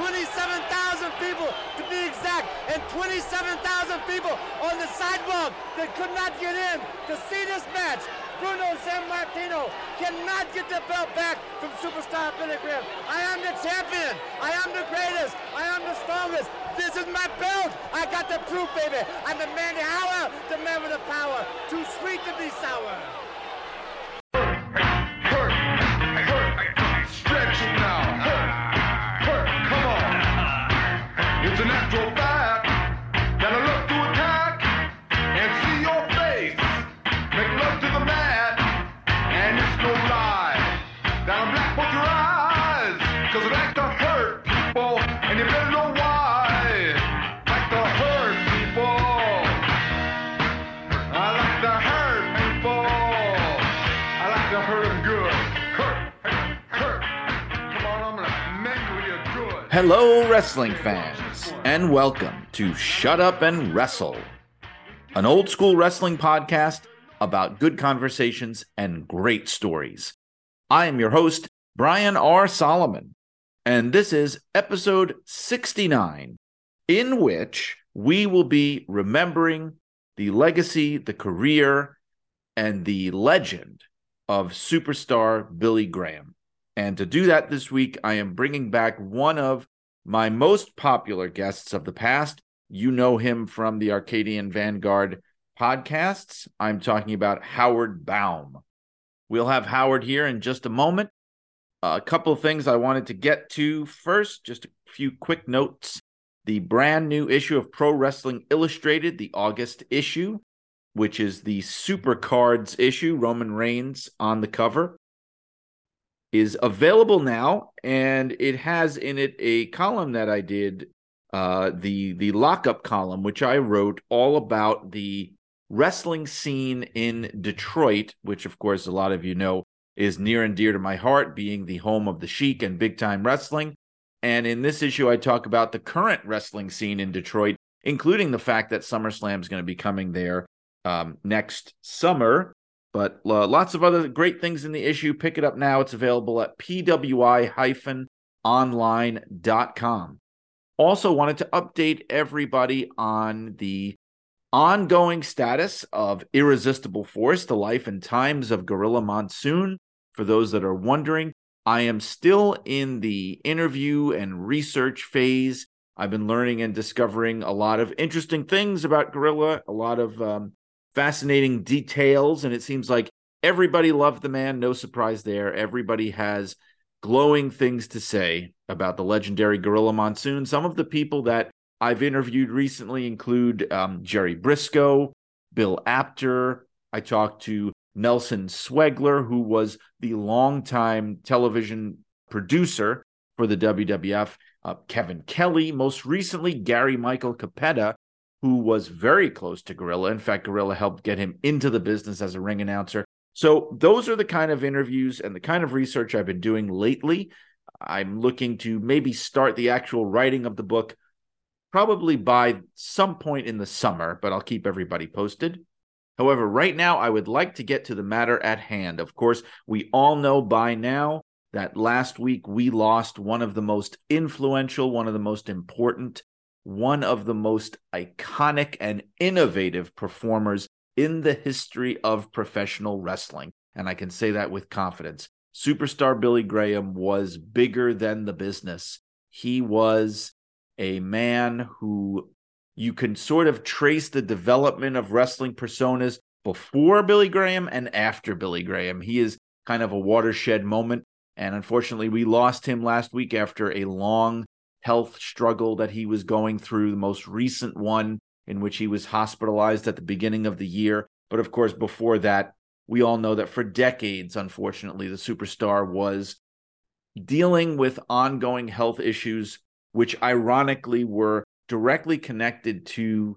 27,000 people to be exact, and 27,000 people on the sidewalk that could not get in to see this match. Bruno Sammartino cannot get the belt back from superstar Billy Graham. I am the champion. I am the greatest. I am the strongest. This is my belt. I got the proof, baby. I'm the man, the hour, the man with the power. Too sweet to be sour. Hello, wrestling fans, and welcome to Shut Up and Wrestle, an old school wrestling podcast about good conversations and great stories. I am your host, Brian R. Solomon, and this is episode 69, in which we will be remembering the legacy, the career, and the legend of superstar Billy Graham. And to do that this week, I am bringing back one of my most popular guests of the past. You know him from the Arcadian Vanguard podcasts. I'm talking about Howard Baum. We'll have Howard here in just a moment. a couple of things I wanted to get to first, just a few quick notes. The brand new issue of Pro Wrestling Illustrated, the August issue, which is the Super Cards issue, Roman Reigns on the cover is available now, and it has in it a column that I did, uh, the the lockup column, which I wrote all about the wrestling scene in Detroit, which of course a lot of you know is near and dear to my heart, being the home of the Sheik and big time wrestling. And in this issue, I talk about the current wrestling scene in Detroit, including the fact that SummerSlam is going to be coming there um, next summer but uh, lots of other great things in the issue. Pick it up now. It's available at pwi-online.com. Also, wanted to update everybody on the ongoing status of Irresistible Force, the life and times of Gorilla Monsoon. For those that are wondering, I am still in the interview and research phase. I've been learning and discovering a lot of interesting things about Gorilla, a lot of um, fascinating details. And it seems like everybody loved the man. No surprise there. Everybody has glowing things to say about the legendary Gorilla Monsoon. Some of the people that I've interviewed recently include um, Jerry Brisco, Bill Apter. I talked to Nelson Sweglar, who was the longtime television producer for the WWF, uh, Kevin Kelly, most recently, Gary Michael Cappetta, who was very close to Gorilla. In fact, Gorilla helped get him into the business as a ring announcer. So, those are the kind of interviews and the kind of research I've been doing lately. I'm looking to maybe start the actual writing of the book probably by some point in the summer, but I'll keep everybody posted. However, right now, I would like to get to the matter at hand. Of course, we all know by now that last week we lost one of the most influential, one of the most important one of the most iconic and innovative performers in the history of professional wrestling. And I can say that with confidence. Superstar Billy Graham was bigger than the business. He was a man who you can sort of trace the development of wrestling personas before Billy Graham and after Billy Graham. He is kind of a watershed moment. And unfortunately, we lost him last week after a long health struggle that he was going through, the most recent one in which he was hospitalized at the beginning of the year. But of course, before that, we all know that for decades, unfortunately, the superstar was dealing with ongoing health issues, which ironically were directly connected to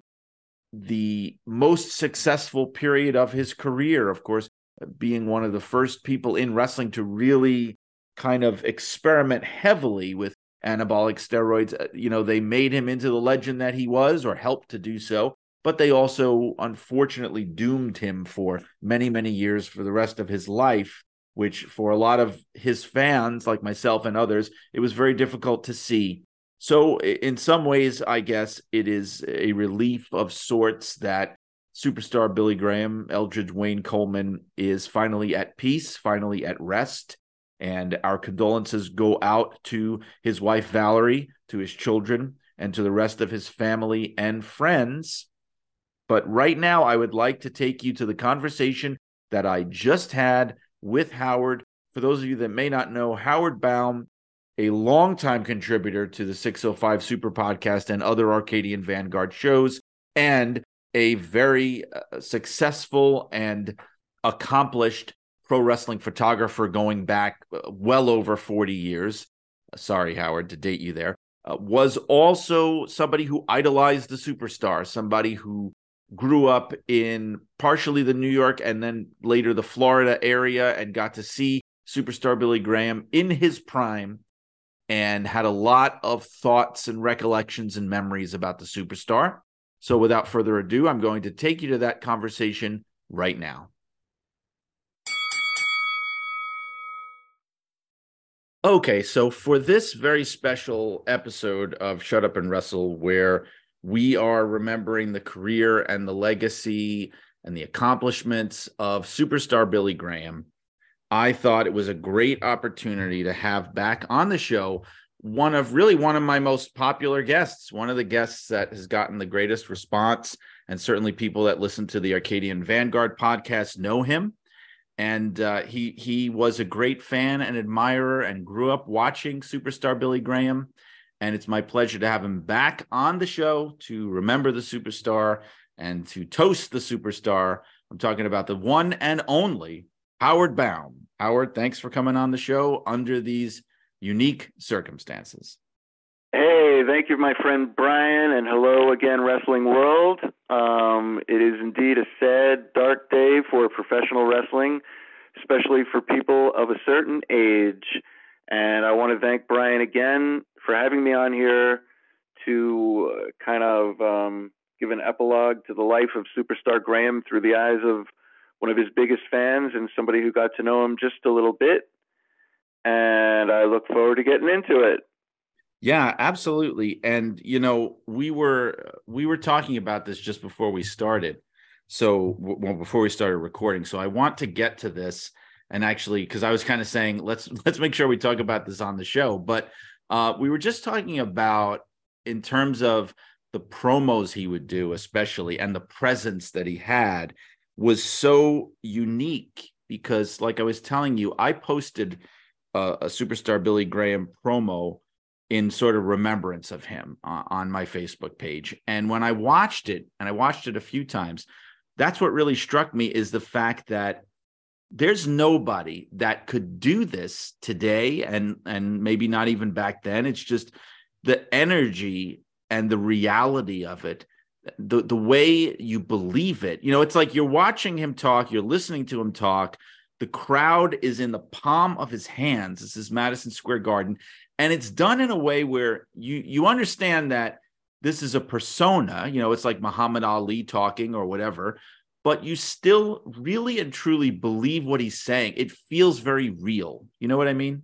the most successful period of his career. Of course, being one of the first people in wrestling to really kind of experiment heavily with anabolic steroids. Uh, you know, they made him into the legend that he was or helped to do so, but they also unfortunately doomed him for many, many years for the rest of his life, which for a lot of his fans, like myself and others, it was very difficult to see. So, in some ways, I guess it is a relief of sorts that superstar Billy Graham, Eldridge Wayne Coleman, is finally at peace, finally at rest. And our condolences go out to his wife, Valerie, to his children, and to the rest of his family and friends. But right now, I would like to take you to the conversation that I just had with Howard. For those of you that may not know, Howard Baum a longtime contributor to the 605 Super Podcast and other Arcadian Vanguard shows, and a very uh, successful and accomplished pro wrestling photographer going back uh, well over 40 years. Sorry, Howard, to date you there. Uh, was also somebody who idolized the superstar, somebody who grew up in partially the New York and then later the Florida area and got to see superstar Billy Graham in his prime and had a lot of thoughts and recollections and memories about the superstar. So, without further ado, I'm going to take you to that conversation right now. Okay, so for this very special episode of Shut Up and Wrestle, where we are remembering the career and the legacy and the accomplishments of superstar Billy Graham, I thought it was a great opportunity to have back on the show one of really one of my most popular guests, one of the guests that has gotten the greatest response, and certainly people that listen to the Arcadian Vanguard podcast know him. And uh, he he was a great fan and admirer, and grew up watching superstar Billy Graham. And it's my pleasure to have him back on the show to remember the superstar and to toast the superstar. I'm talking about the one and only Howard Baum. Howard, thanks for coming on the show under these unique circumstances. Hey, thank you, my friend Brian, and hello again, Wrestling World. Um, it is indeed a sad, dark day for professional wrestling, especially for people of a certain age. And I want to thank Brian again for having me on here to uh, kind of um, give an epilogue to the life of superstar Graham through the eyes of one of his biggest fans and somebody who got to know him just a little bit. And I look forward to getting into it. Yeah, absolutely. And you know, we were we were talking about this just before we started. So well, before we started recording. So I want to get to this and actually because I was kind of saying let's let's make sure we talk about this on the show. But uh, we were just talking about in terms of the promos he would do, especially and the presence that he had was so unique because, like I was telling you, I posted a, a superstar Billy Graham promo in sort of remembrance of him uh, on my Facebook page. And when I watched it, and I watched it a few times, that's what really struck me is the fact that there's nobody that could do this today and and maybe not even back then it's just the energy and the reality of it the the way you believe it. You know, it's like you're watching him talk, you're listening to him talk. The crowd is in the palm of his hands. This is Madison Square Garden, and it's done in a way where you you understand that this is a persona. You know, it's like Muhammad Ali talking or whatever, but you still really and truly believe what he's saying. It feels very real. You know what I mean?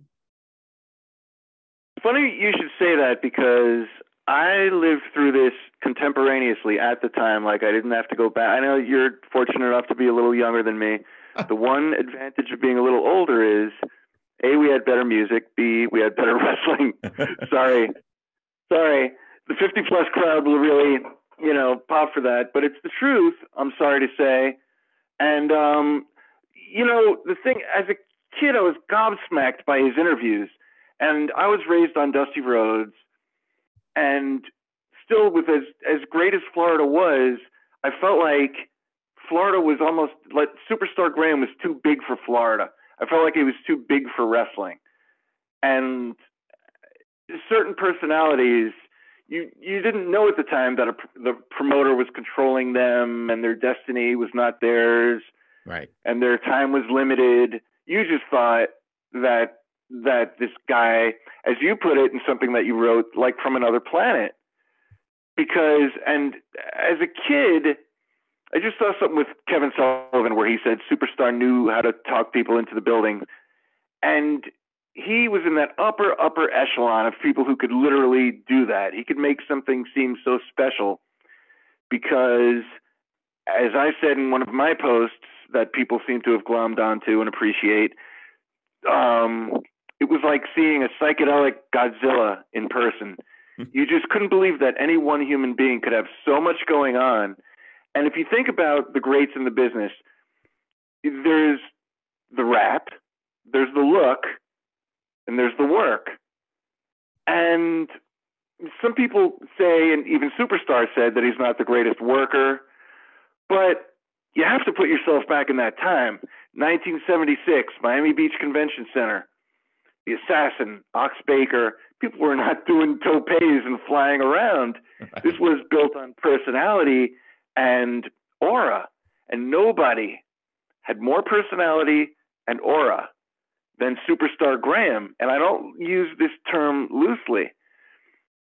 Funny you should say that because I lived through this contemporaneously at the time. Like I didn't have to go back. I know you're fortunate enough to be a little younger than me. the one advantage of being a little older is a we had better music. B we had better wrestling. sorry, sorry. The 50 plus crowd will really you know pop for that, but it's the truth. I'm sorry to say. And um, you know the thing as a kid, I was gobsmacked by his interviews, and I was raised on Dusty Rhodes and still, with as as great as Florida was, I felt like Florida was almost like Superstar Graham was too big for Florida. I felt like he was too big for wrestling, and certain personalities you you didn't know at the time that a, the promoter was controlling them and their destiny was not theirs. Right. And their time was limited. You just thought that that this guy, as you put it in something that you wrote, like from another planet. Because, and as a kid, I just saw something with Kevin Sullivan where he said Superstar knew how to talk people into the building. And he was in that upper upper echelon of people who could literally do that. He could make something seem so special because, as I said in one of my posts that people seem to have glommed onto and appreciate, um, it was like seeing a psychedelic Godzilla in person. you just couldn't believe that any one human being could have so much going on. And if you think about the greats in the business, there's the rap, there's the look, and there's the work. And some people say, and even Superstar said, that he's not the greatest worker, but you have to put yourself back in that time. 1976, Miami Beach Convention Center. The assassin, Ox Baker. People were not doing topes and flying around. This was built on personality and aura. And nobody had more personality and aura than superstar Graham. And I don't use this term loosely.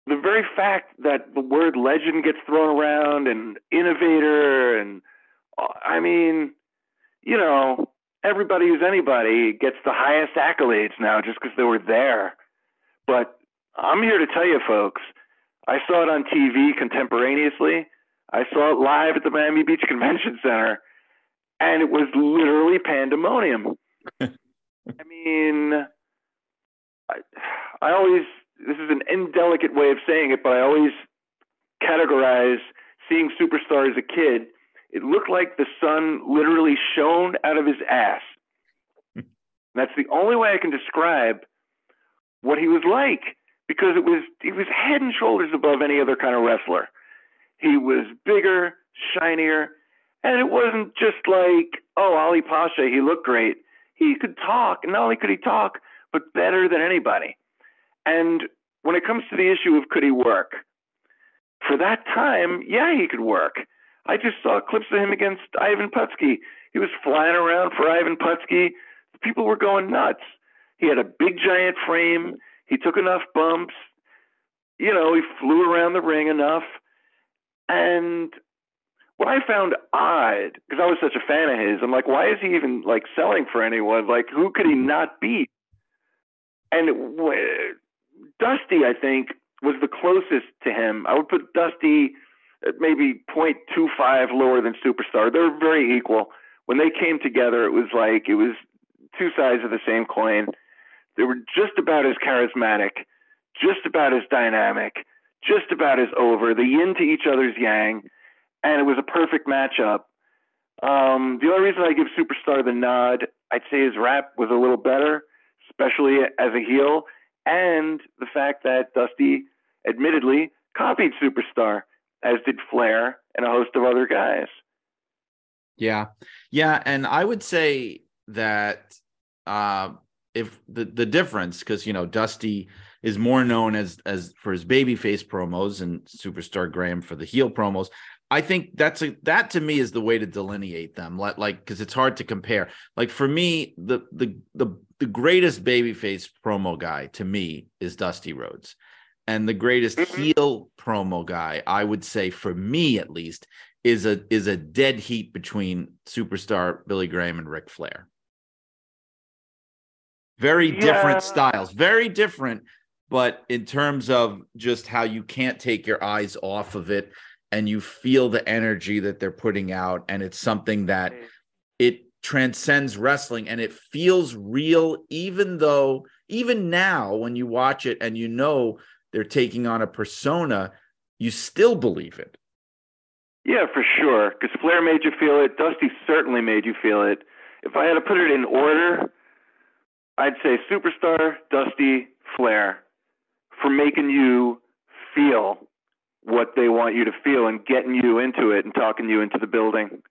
The very fact that the word legend gets thrown around and innovator, and uh, I mean, you know, everybody who's anybody gets the highest accolades now just because they were there. But I'm here to tell you, folks, I saw it on TV contemporaneously. I saw it live at the Miami Beach Convention Center, and it was literally pandemonium. I mean, I, I always, this is an indelicate way of saying it, but I always categorize seeing Superstar as a kid. It looked like the sun literally shone out of his ass. That's the only way I can describe what he was like because it was he was head and shoulders above any other kind of wrestler. He was bigger, shinier, and it wasn't just like, oh, Ali Pasha, he looked great he could talk. And not only could he talk, but better than anybody. And when it comes to the issue of could he work, for that time, yeah, he could work. I just saw clips of him against Ivan Putski. He was flying around for Ivan Putski. People were going nuts. He had a big giant frame. He took enough bumps. You know, he flew around the ring enough. And what I found odd, because I was such a fan of his, I'm like, why is he even like selling for anyone? Like, who could he not beat? And it, Dusty, I think, was the closest to him. I would put Dusty at maybe 0.25 lower than Superstar. They're very equal. When they came together, it was like it was two sides of the same coin. They were just about as charismatic, just about as dynamic, just about as over. The yin to each other's yang and it was a perfect matchup. Um, the only reason I give Superstar the nod, I'd say his rap was a little better, especially as a heel, and the fact that Dusty admittedly copied Superstar, as did Flair and a host of other guys. Yeah. Yeah. And I would say that uh, if the, the difference, because, you know, Dusty is more known as as for his babyface promos and superstar Graham for the heel promos. I think that's a that to me is the way to delineate them. Like like because it's hard to compare. Like for me, the the the the greatest babyface promo guy to me is Dusty Rhodes. And the greatest mm-hmm. heel promo guy, I would say for me at least, is a is a dead heat between superstar Billy Graham and Ric Flair. Very yeah. different styles, very different, but in terms of just how you can't take your eyes off of it and you feel the energy that they're putting out and it's something that mm. it transcends wrestling and it feels real even though even now when you watch it and you know they're taking on a persona you still believe it. Yeah for sure. Because flair made you feel it. Dusty certainly made you feel it. If i had to put it in order i'd say superstar dusty flair for making you feel what they want you to feel and getting you into it and talking you into the building.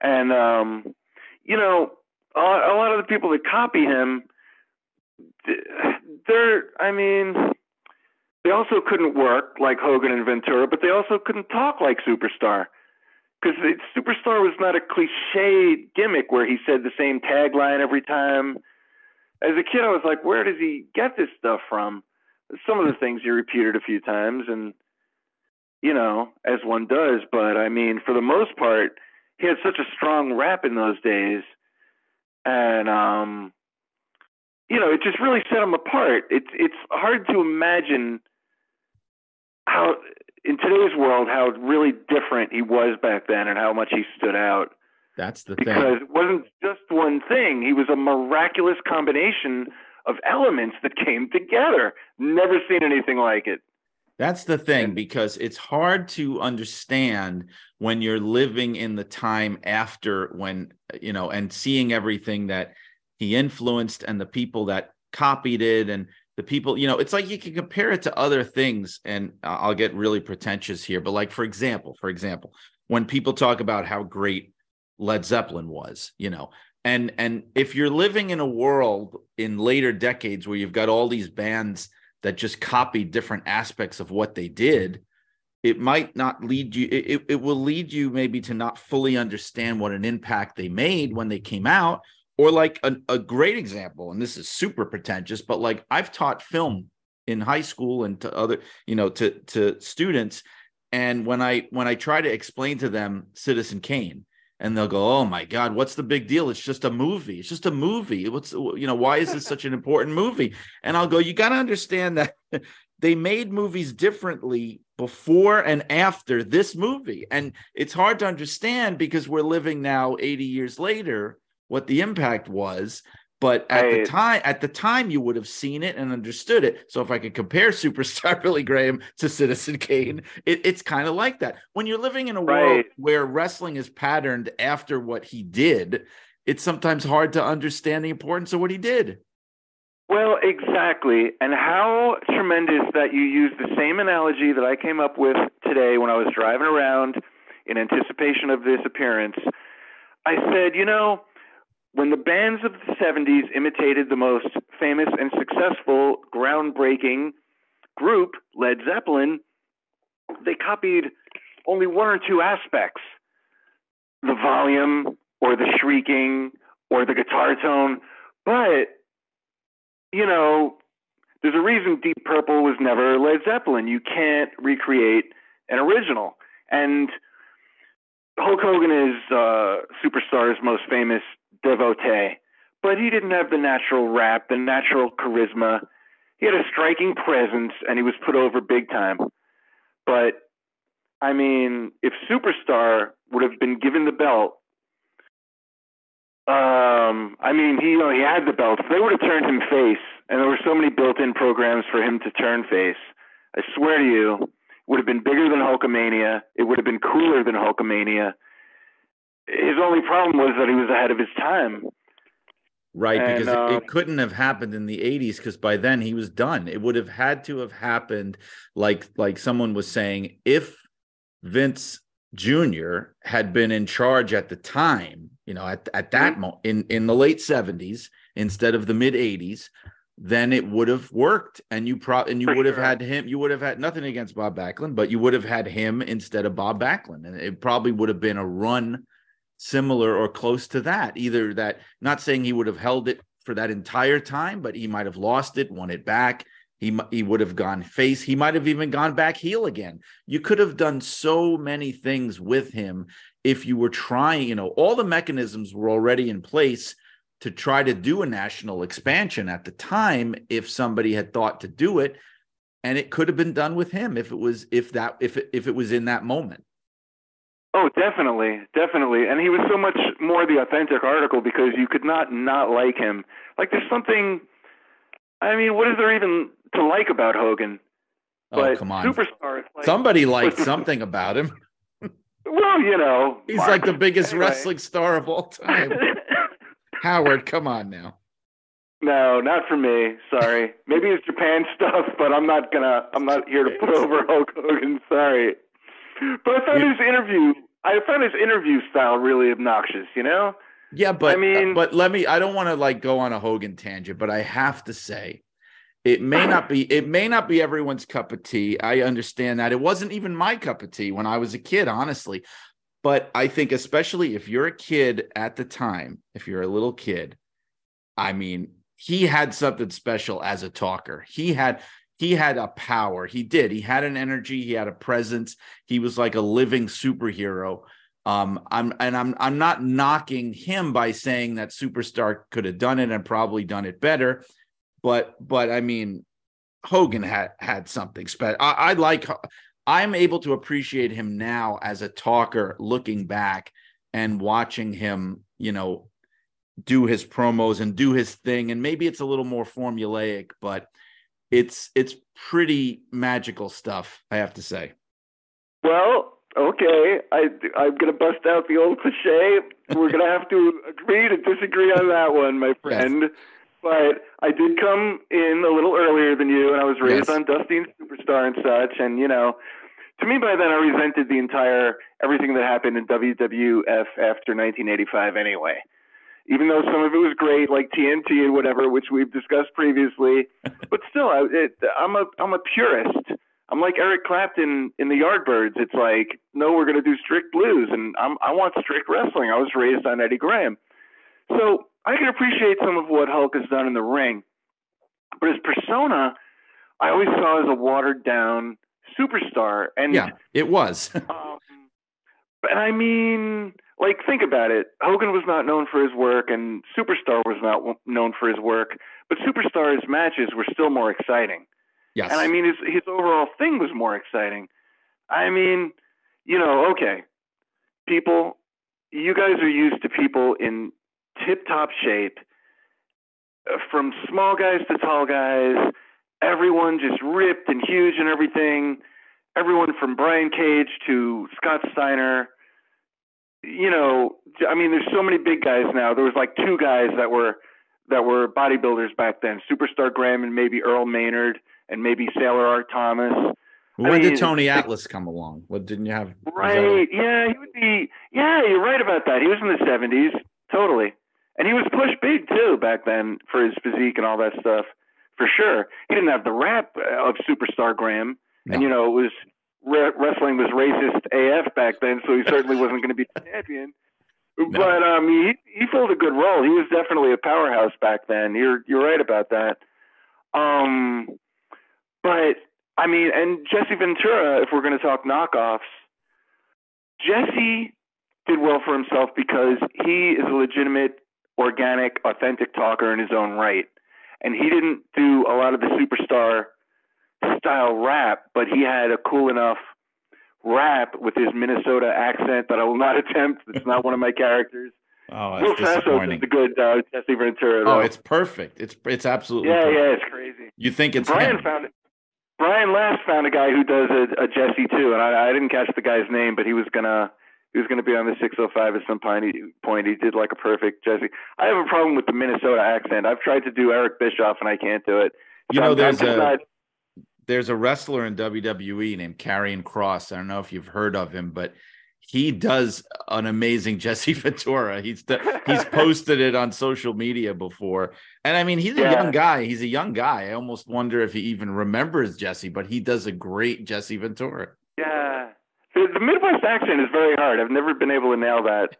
And um, you know, a, a lot of the people that copy him, they're, I mean, they also couldn't work like Hogan and Ventura, but they also couldn't talk like Superstar. Because Superstar was not a cliche gimmick where he said the same tagline every time. As a kid, I was like, where does he get this stuff from? Some of the things he repeated a few times, and you know, as one does. But I mean, for the most part, he had such a strong rap in those days, and um, you know, it just really set him apart. It's it's hard to imagine how in today's world how really different he was back then and how much he stood out. That's the because thing. it wasn't just one thing. He was a miraculous combination of elements that came together. Never seen anything like it. That's the thing because it's hard to understand when you're living in the time after when you know and seeing everything that he influenced and the people that copied it and the people you know it's like you can compare it to other things and I'll get really pretentious here but like for example for example when people talk about how great Led Zeppelin was you know and and if you're living in a world in later decades where you've got all these bands that just copied different aspects of what they did it might not lead you it, it will lead you maybe to not fully understand what an impact they made when they came out. Or like a, a great example and this is super pretentious but like i've taught film in high school and to other you know to to students. And when i when i try to explain to them citizen kane and they'll go oh my god what's the big deal? It's just a movie. It's just a movie. What's you know why is this such an important movie? And i'll go you got to understand that they made movies differently before and after this movie. And it's hard to understand because we're living now 80 years later what the impact was but at the time at the time you would have seen it and understood it. So if i could compare superstar billy graham to citizen kane it, it's kind of like that. When you're living in a right. world where wrestling is patterned after what he did it's sometimes hard to understand the importance of what he did. Well exactly. And how tremendous that you use the same analogy that i came up with today when i was driving around in anticipation of this appearance. I said you know when the bands of the 70s imitated the most famous and successful, groundbreaking group, Led Zeppelin, they copied only one or two aspects the volume, or the shrieking, or the guitar tone. But, you know, there's a reason Deep Purple was never Led Zeppelin. You can't recreate an original. And Hulk Hogan is uh, Superstar's most famous devotee, but he didn't have the natural rap, the natural charisma. He had a striking presence, and he was put over big time. But I mean, if Superstar would have been given the belt, um, I mean, he you know he had the belt. They would have turned him face, and there were so many built-in programs for him to turn face, I swear to you, it would have been bigger than Hulkamania. It would have been cooler than Hulkamania his only problem was that he was ahead of his time. Right, and, because uh, it, it, couldn't have happened in the 80s because by then he was done. It would have had to have happened like like someone was saying if Vince Jr. had been in charge at the time, you know, at, at that mm-hmm. moment in, in the late 70s instead of the mid 80s, then it would have worked. And you pro and you would sure. have had him, you would have had nothing against Bob Backlund, but you would have had him instead of Bob Backlund. And it probably would have been a run similar or close to that. Either that, not saying he would have held it for that entire time, but he might have lost it, won it back. He, he would have gone face. He might have even gone back heel again. You could have done so many things with him if you were trying, you know, all the mechanisms were already in place to try to do a national expansion at the time if somebody had thought to do it and it could have been done with him if it was if that if it, if it was in that moment Oh, definitely, definitely. And he was so much more the authentic article because you could not not like him. Like there's something. I mean, what is there even to like about Hogan? Oh, but come on, superstar. Like, Somebody liked something about him. well, you know, he's Mark. like the biggest anyway. wrestling star of all time. Howard, come on now. No, not for me. Sorry. Maybe it's Japan stuff, but I'm not gonna. I'm not here to put over Hulk Hogan. Sorry. But I found his interview. I found his interview style really obnoxious. You know. Yeah, but I mean, but let me. I don't want to like go on a Hogan tangent, but I have to say, it may not be. It may not be everyone's cup of tea. I understand that. It wasn't even my cup of tea when I was a kid, honestly. But I think, especially if you're a kid at the time, if you're a little kid, I mean, he had something special as a talker. He had he had a power. He did. He had an energy. He had a presence. He was like a living superhero. Um, I'm and I'm I'm not knocking him by saying that superstar could have done it and probably done it better. but but I mean, Hogan had had something special. I, I like. I'm able to appreciate him now as a talker, looking back and watching him, you know, do his promos and do his thing. And maybe it's a little more formulaic, but it's it's pretty magical stuff, I have to say. Well, okay, I I'm gonna bust out the old cliche. We're gonna have to agree to disagree on that one, my friend. Yes. But I did come in a little earlier than you, and I was raised yes. on Dusty and Superstar and such. And you know, to me by then I resented the entire everything that happened in WWF after 1985 anyway. Even though some of it was great, like TNT and whatever, which we've discussed previously, but still, I, it, I'm a I'm a purist. I'm like Eric Clapton in the Yardbirds. It's like, no, we're going to do strict blues, and I'm, I want strict wrestling. I was raised on Eddie Graham, so I can appreciate some of what Hulk has done in the ring, but his persona, I always saw as a watered down superstar. And yeah, it was. um, and I mean, like, think about it. Hogan was not known for his work, and Superstar was not known for his work, but Superstar's matches were still more exciting. Yes. And I mean, his his overall thing was more exciting. I mean, you know, okay, people, you guys are used to people in tip top shape, uh, from small guys to tall guys, everyone just ripped and huge and everything. Everyone from Brian Cage to Scott Steiner. You know, I mean, there's so many big guys now. There was like two guys that were that were bodybuilders back then: Superstar Graham and maybe Earl Maynard and maybe Sailor Art Thomas. When I mean, did Tony Atlas come along? What didn't you have? Right. Yeah, he would be. Yeah, you're right about that. He was in the 70s, totally, and he was pushed big too back then for his physique and all that stuff for sure. He didn't have the rap of superstar Graham, no. and you know it was re- wrestling was racist AF back then, so he certainly wasn't going to be champion. No. But um, he he filled a good role. He was definitely a powerhouse back then. You're you're right about that. Um, but I mean, and Jesse Ventura, if we're going to talk knockoffs, Jesse did well for himself because he is a legitimate, organic, authentic talker in his own right and he didn't do a lot of the superstar style rap, but he had a cool enough rap with his Minnesota accent that I will not attempt. It's not one of my characters. Oh, that's Will disappointing. is a good uh, Jesse Ventura. Though. Oh, it's perfect. It's it's absolutely yeah, perfect. yeah. It's crazy. You think it's Brian him. found it. Brian Last found a guy who does a, a Jesse too, and I, I didn't catch the guy's name, but he was gonna he was going to be on the 605 at some point. He, did like a perfect Jesse. I have a problem with the Minnesota accent. I've tried to do Eric Bischoff and I can't do it. You know, there's a not... there's a wrestler in WWE named Karrion Kross. I don't know if you've heard of him, but he does an amazing Jesse Ventura. He's he's posted it on social media before, and I mean he's a young guy. He's a young guy. I almost wonder if he even remembers Jesse, but he does a great Jesse Ventura. Yeah, the, the Midwest accent is very hard. I've never been able to nail that.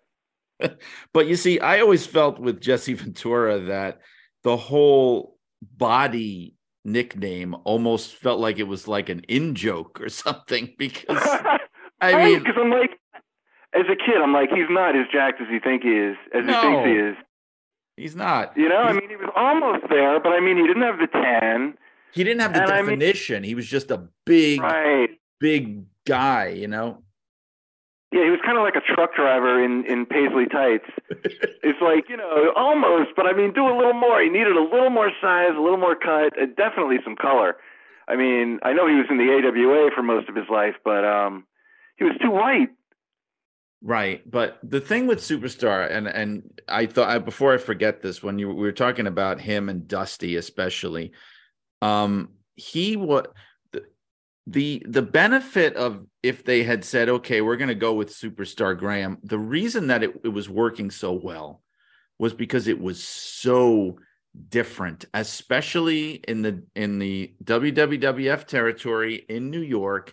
but you see, I always felt with Jesse Ventura that the whole body nickname almost felt like it was like an in joke or something because I right, mean because I'm like as a kid I'm like he's not as jacked as you think he is as no, he thinks he is. He's not. You know, he's, I mean he was almost there, but I mean he didn't have the tan. He didn't have the definition. I mean, he was just a big right. big guy, you know. Yeah, he was kind of like a truck driver in in paisley tights. it's like you know almost, but I mean, do a little more. He needed a little more size, a little more cut, and definitely some color. I mean, I know he was in the AWA for most of his life, but um, he was too white. Right, but the thing with Superstar, and and I thought I, before I forget this, when you we were talking about him and Dusty, especially, um, he was the the benefit of if they had said okay we're going to go with superstar graham the reason that it, it was working so well was because it was so different especially in the in the wwf territory in new york.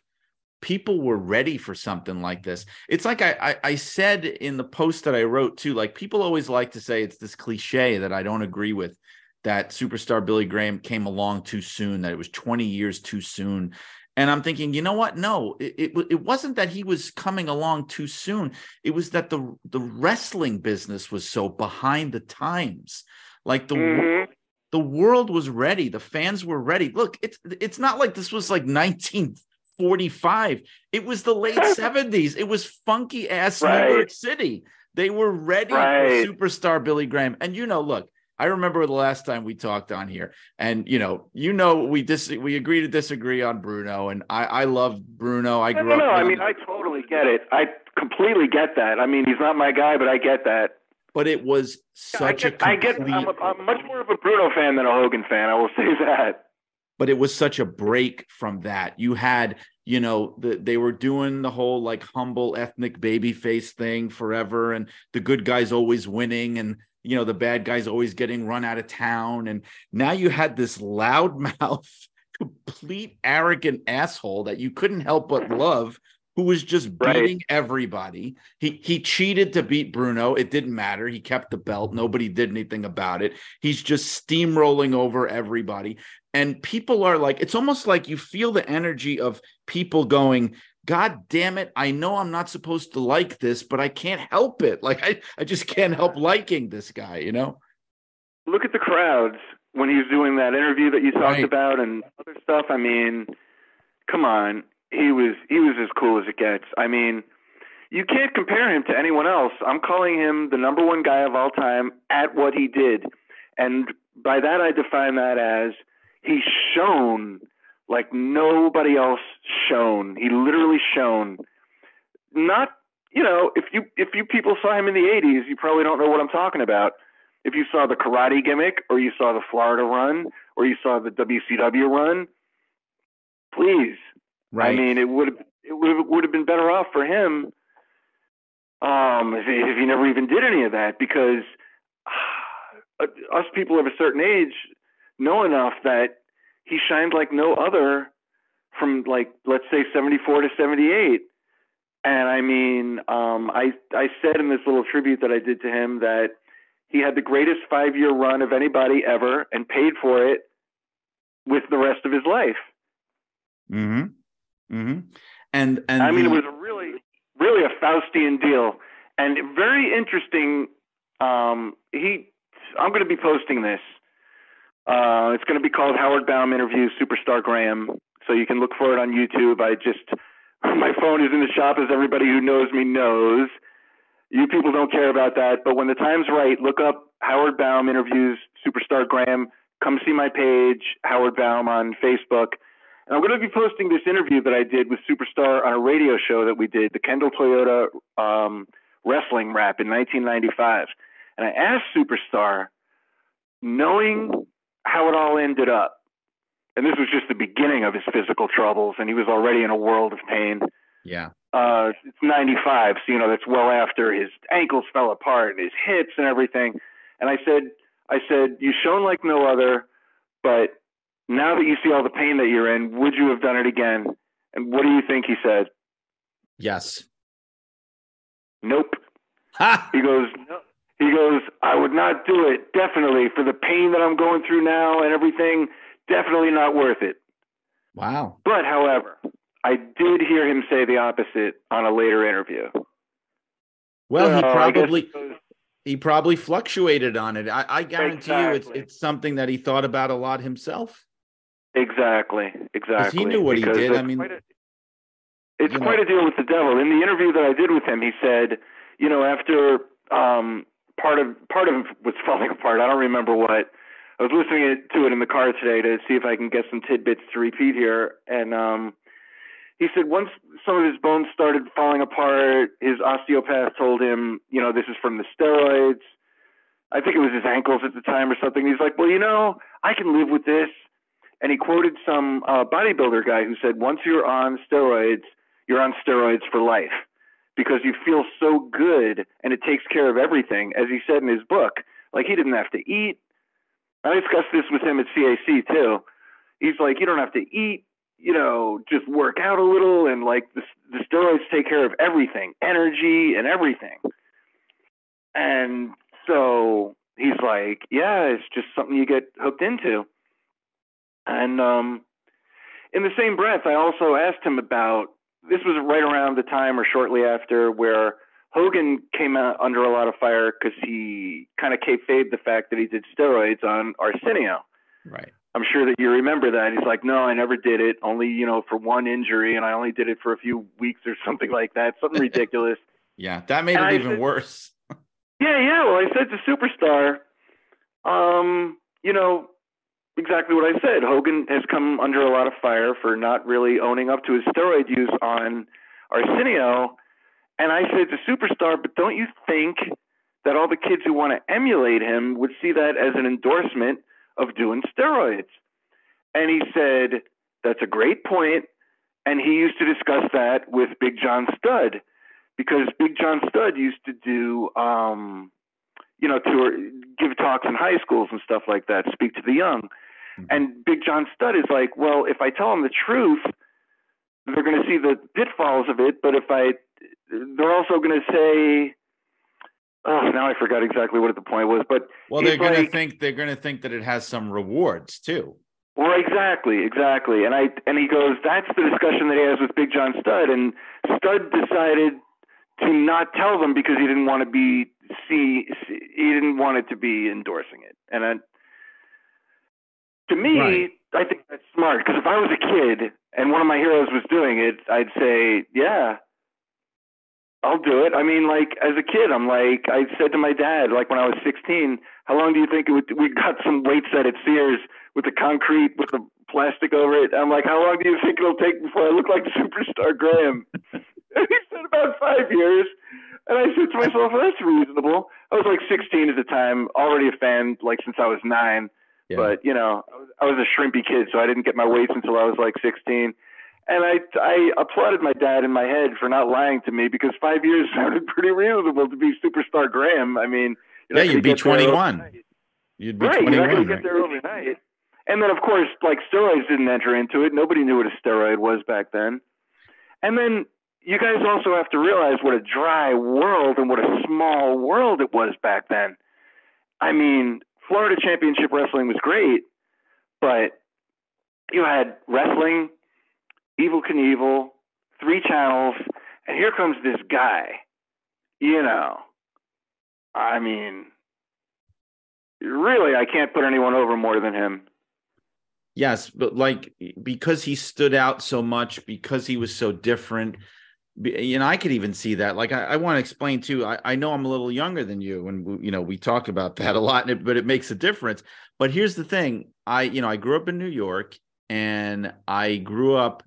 People were ready for something like this. It's like I, I i said in the post that i wrote too like people always like to say it's this cliche that i don't agree with that superstar billy graham came along too soon that it was 20 years too soon and I'm thinking, you know what? No, it, it, it wasn't that he was coming along too soon. It was that the the wrestling business was so behind the times. Like the mm-hmm. the world was ready. The fans were ready. Look, it's it's not like this was like 1945. It was the late 70s. It was funky ass Right. New York City. They were ready Right. for superstar Billy Graham. And you know, look, I remember the last time we talked on here, and you know, you know, we dis we agree to disagree on Bruno, and I I love Bruno. I No, grew no, up. no. I mean. I totally get it. I completely get that. I mean, he's not my guy, but I get that. but it was such I get, a I get. complete, I'm, a, I'm much more of a Bruno fan than a Hogan fan. I will say that. but it was such a break from that. You had, you know, the, they were doing the whole like humble ethnic baby face thing forever, and the good guys always winning, and you know the bad guys always getting run out of town. And now you had this loudmouth, complete arrogant asshole that you couldn't help but mm-hmm. love. Who was just Right. beating everybody? He he cheated to beat Bruno. It didn't matter. He kept the belt. Nobody did anything about it. He's just steamrolling over everybody and people are like it's almost like you feel the energy of people going god damn it i know i'm not supposed to like this but i can't help it like i, I just can't help liking this guy you know Look at the crowds when he was doing that interview that you talked Right. about and other stuff. I mean, come on, he was he was as cool as it gets. I mean, you can't compare him to anyone else. I'm calling him the number one guy of all time at what he did, and by that I define that as he shone like nobody else shone. He literally shone. Not you know, if you if you people saw him in the '80s, you probably don't know what I'm talking about. If you saw the karate gimmick, or you saw the Florida run, or you saw the WCW run, please, Right. I mean, it would it would would have been better off for him um, if, he, if he never even did any of that because uh, us people of a certain age know enough that he shined like no other from like let's say 74 to 78 and i mean um i i said in this little tribute that i did to him that he had the greatest 5 year run of anybody ever and paid for it with the rest of his life mm-hmm mm-hmm and and I mean, it was a really, really a Faustian deal, and very interesting. Um, he, I'm going to be posting this. Uh, it's going to be called Howard Baum interviews Superstar Graham, so you can look for it on YouTube. I just, my phone is in the shop, as everybody who knows me knows. You people don't care about that, but when the time's right, look up Howard Baum interviews Superstar Graham. Come see my page, Howard Baum, on Facebook. And I'm going to be posting this interview that I did with Superstar on a radio show that we did, the Kendall Toyota um, wrestling rap in 1995. And I asked Superstar, knowing how it all ended up, and this was just the beginning of his physical troubles, and he was already in a world of pain. yeah Uh, it's 95, so you know that's well after his ankles fell apart and his hips and everything. And I said, I said, you shone like no other, but now that you see all the pain that you're in, would you have done it again? And what do you think he said? yes Nope. ha He goes, no. He goes, I would not do it. Definitely for the pain that I'm going through now and everything. Definitely not worth it. wow But however, I did hear him say the opposite on a later interview. well he So guess probably he probably fluctuated on it i, I guarantee you it's it's something that he thought about a lot himself Exactly, exactly. He knew what he Because did. I it's mean, quite a, it's you know- quite a deal with the devil. In the interview that I did with him, he said, you know, after um, part of part of him was falling apart. I don't remember what. I was listening to it in the car today to see if I can get some tidbits to repeat here, and um, he said once some of his bones started falling apart, his osteopath told him, you know, this is from the steroids. I think it was his ankles at the time or something. He's like, well, you know, I can live with this. And he quoted some uh, bodybuilder guy who said, once you're on steroids, you're on steroids for life because you feel so good and it takes care of everything. As he said in his book, like he didn't have to eat. I discussed this with him at CAC too. He's like, you don't have to eat, you know, just work out a little, and like the, the steroids take care of everything, energy and everything. And so he's like, yeah, it's just something you get hooked into. And um, in the same breath, I also asked him about this was right around the time or shortly after where Hogan came out under a lot of fire because he kind of kayfabed the fact that he did steroids on Arsenio. Right. I'm sure that you remember that. He's like, no, I never did it, only you know for one injury, and I only did it for a few weeks or something like that, something ridiculous. Yeah, that made And it I even said- worse. Yeah, yeah. Well, I said to Superstar, um, you know, exactly what I said. Hogan has come under a lot of fire for not really owning up to his steroid use on Arsenio. And I said to Superstar, but don't you think that all the kids who want to emulate him would see that as an endorsement of doing steroids? And he said, that's a great point. And he used to discuss that with Big John Studd because Big John Studd used to do, um, you know, tour, give talks in high schools and stuff like that, speak to the young. Mm-hmm. And Big John Studd is like, well, if I tell them the truth, they're going to see the pitfalls of it. But if I, they're also going to say, oh, now I forgot exactly what the point was. But Well, they're going to think they're going to think that it has some rewards too. Well, exactly, exactly. And I and he goes, that's the discussion that he has with Big John Studd, and Studd decided to not tell them because he didn't want to be see, see he didn't want it to be endorsing it. And I, to me, Right. I think that's smart because if I was a kid and one of my heroes was doing it, I'd say, yeah. I'll do it. I mean, like as a kid, I'm like I said to my dad, like when I was 16, how long do you think it would? We got some weight set at Sears with the concrete with the plastic over it. I'm like, how long do you think it'll take before I look like superstar Graham? and he said about five years. And I said to myself, well, that's reasonable. I was like 16 at the time, already a fan, like since I was nine. Yeah. But you know, I was, I was a shrimpy kid, so I didn't get my weights until I was like 16. And I I applauded my dad in my head for not lying to me because five years sounded pretty reasonable to be superstar Graham. I mean, Yeah, you'd be 21. You'd be Right, you're not 21. to get there overnight. And then, of course, like steroids didn't enter into it. Nobody knew what a steroid was back then. And then you guys also have to realize what a dry world and what a small world it was back then. I mean, Florida Championship Wrestling was great, but you had wrestling, Evel Knievel, three channels, and here comes this guy. You know, I mean, really, I can't put anyone over more than him. Yes, but like because he stood out so much, because he was so different, know, I could even see that. Like, I, I want to explain too. I, I know I'm a little younger than you, and we- you know, we talk about that a lot, and it, but it makes a difference. But here's the thing: I, you know, I grew up in New York, and I grew up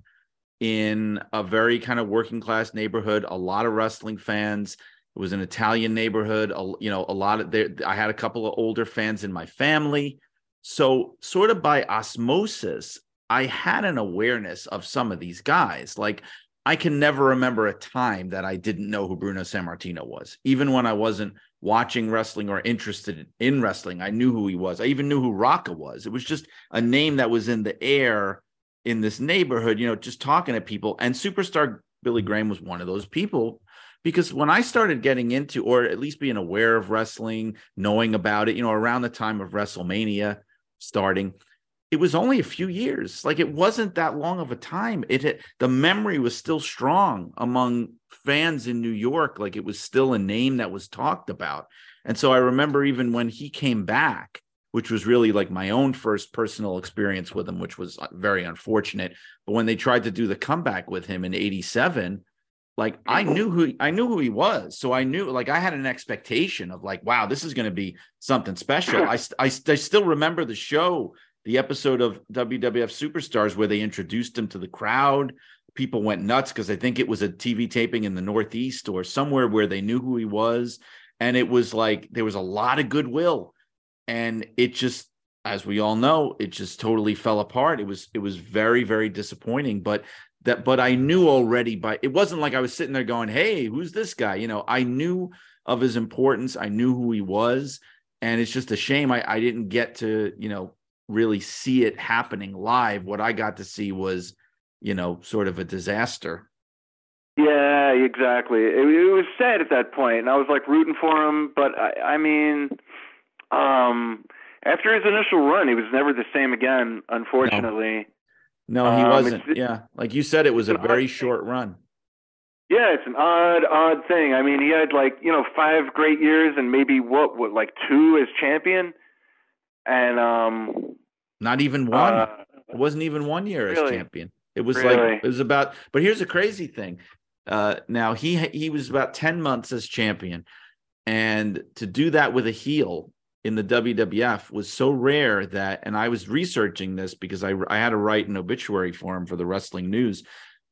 in a very kind of working class neighborhood. A lot of wrestling fans. It was an Italian neighborhood. A, you know, a lot of there. I had a couple of older fans in my family. So, sort of by osmosis, I had an awareness of some of these guys. Like, I can never remember a time that I didn't know who Bruno Sammartino was, even when I wasn't watching wrestling or interested in wrestling. I knew who he was. I even knew who Rocca was. It was just a name that was in the air in this neighborhood, you know, just talking to people. And superstar Billy Graham was one of those people because when I started getting into, or at least being aware of wrestling, knowing about it, you know, around the time of WrestleMania starting, it was only a few years. Like it wasn't that long of a time. It the memory was still strong among fans in New York. Like it was still a name that was talked about. And so I remember even when he came back, which was really like my own first personal experience with him, which was uh, very unfortunate. But when they tried to do the comeback with him in 87, like I knew who I knew who he was. So I knew like I had an expectation of like, wow, this is going to be something special. I, I, I still remember the show, the episode of WWF Superstars where they introduced him to the crowd. People went nuts because I think it was a TV taping in the Northeast or somewhere where they knew who he was. And it was like there was a lot of goodwill. And it just, as we all know, it just totally fell apart. It was, it was very, very disappointing. But that but I knew already by it wasn't like I was sitting there going, "Hey, who's this guy?" You know, I knew of his importance. I knew who he was, and it's just a shame I, I didn't get to you know really see it happening live. What I got to see was you know sort of a disaster. Yeah, exactly. It, it was sad at that point, and I was like rooting for him. But I, I mean, um, after his initial run, he was never the same again. Unfortunately. No, he Um, wasn't. Yeah, like you said, it was a very short run. Yeah, it's an odd, odd thing. I mean, he had like you know five great years and maybe what, what like two as champion, and um, not even one. uh, it wasn't even one year as champion. It was Really? like it was about. But here's a crazy thing. Uh, now he he was about ten months as champion, and to do that with a heel in the WWF was so rare that, and I was researching this because I I had to write an obituary for him for the Wrestling News.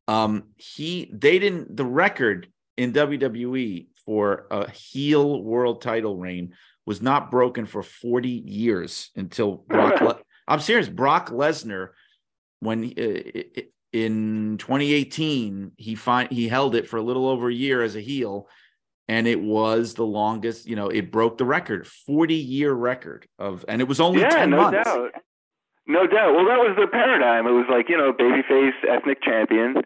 Um, he they didn't the record in WWE for a heel world title reign was not broken for 40 years until Brock. I'm serious. Brock Lesnar, when uh, in 2018 he find he held it for a little over a year as a heel, and it was the longest. You know, it broke the record, 40 year record of, and it was only yeah, 10 no months. doubt, no doubt. Well, that was the paradigm. It was like you know, babyface ethnic champion.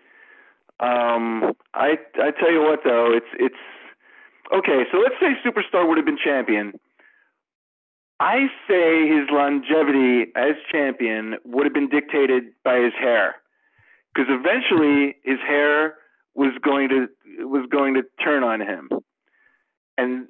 Um, I I tell you what though, it's it's okay. So let's say Superstar would have been champion. I say his longevity as champion would have been dictated by his hair, because eventually his hair was going to was going to turn on him, and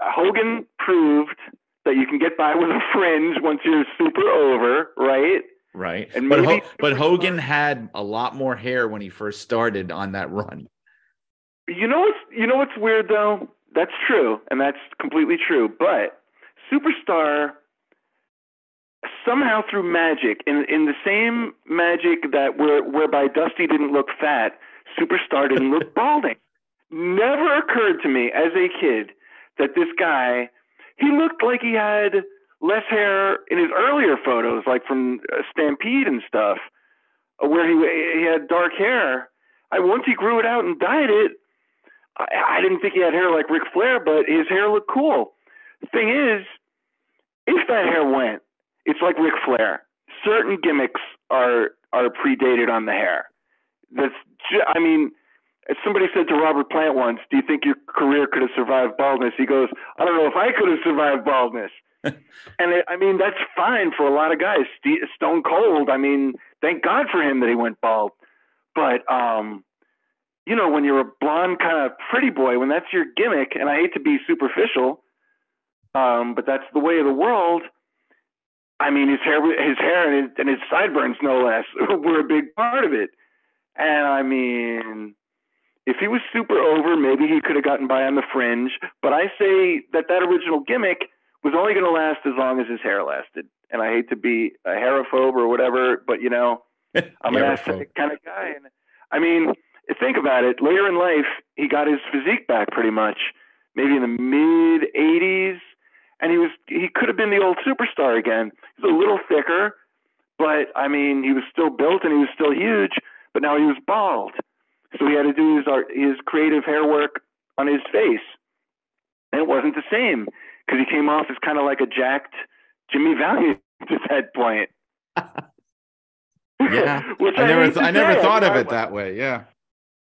Hogan proved that you can get by with a fringe once you're super over, right? Right. And but, maybe Ho- but Hogan had a lot more hair when he first started on that run. You know what's you know what's weird though? That's true, and that's completely true. But Superstar somehow through magic, in in the same magic that where whereby Dusty didn't look fat, Superstar didn't look balding. Never occurred to me as a kid that this guy he looked like he had less hair in his earlier photos, like from uh, Stampede and stuff, uh, where he he had dark hair. I once he grew it out and dyed it. I, I didn't think he had hair like Ric Flair, but his hair looked cool. The thing is, if that hair went, it's like Ric Flair. Certain gimmicks are are predated on the hair. That's ju- I mean, as somebody said to Robert Plant once, "Do you think your career could have survived baldness?" He goes, "I don't know if I could have survived baldness." and it, I mean, that's fine for a lot of guys. St- Stone Cold, I mean, thank God for him that he went bald. But um, you know, when you're a blonde kind of pretty boy, when that's your gimmick, and I hate to be superficial, um, but that's the way of the world. I mean, his hair, his hair, and his, and his sideburns, no less, were a big part of it. And I mean, if he was super over, maybe he could have gotten by on the fringe. But I say that that original gimmick was only going to last as long as his hair lasted. And I hate to be a hairaphobe or whatever, but you know, I'm an aesthetic kind of guy. And I mean, think about it. Later in life, he got his physique back pretty much, maybe in the mid 80s, and he was he could have been the old superstar again. He was a little thicker, but I mean, he was still built and he was still huge, but now he was bald. So he had to do his art, his creative hair work on his face, and it wasn't the same because he came off as kind of like a jacked Jimmy Valiant at that point. Yeah. Which I never, th- I never thought of I- it that way. Yeah.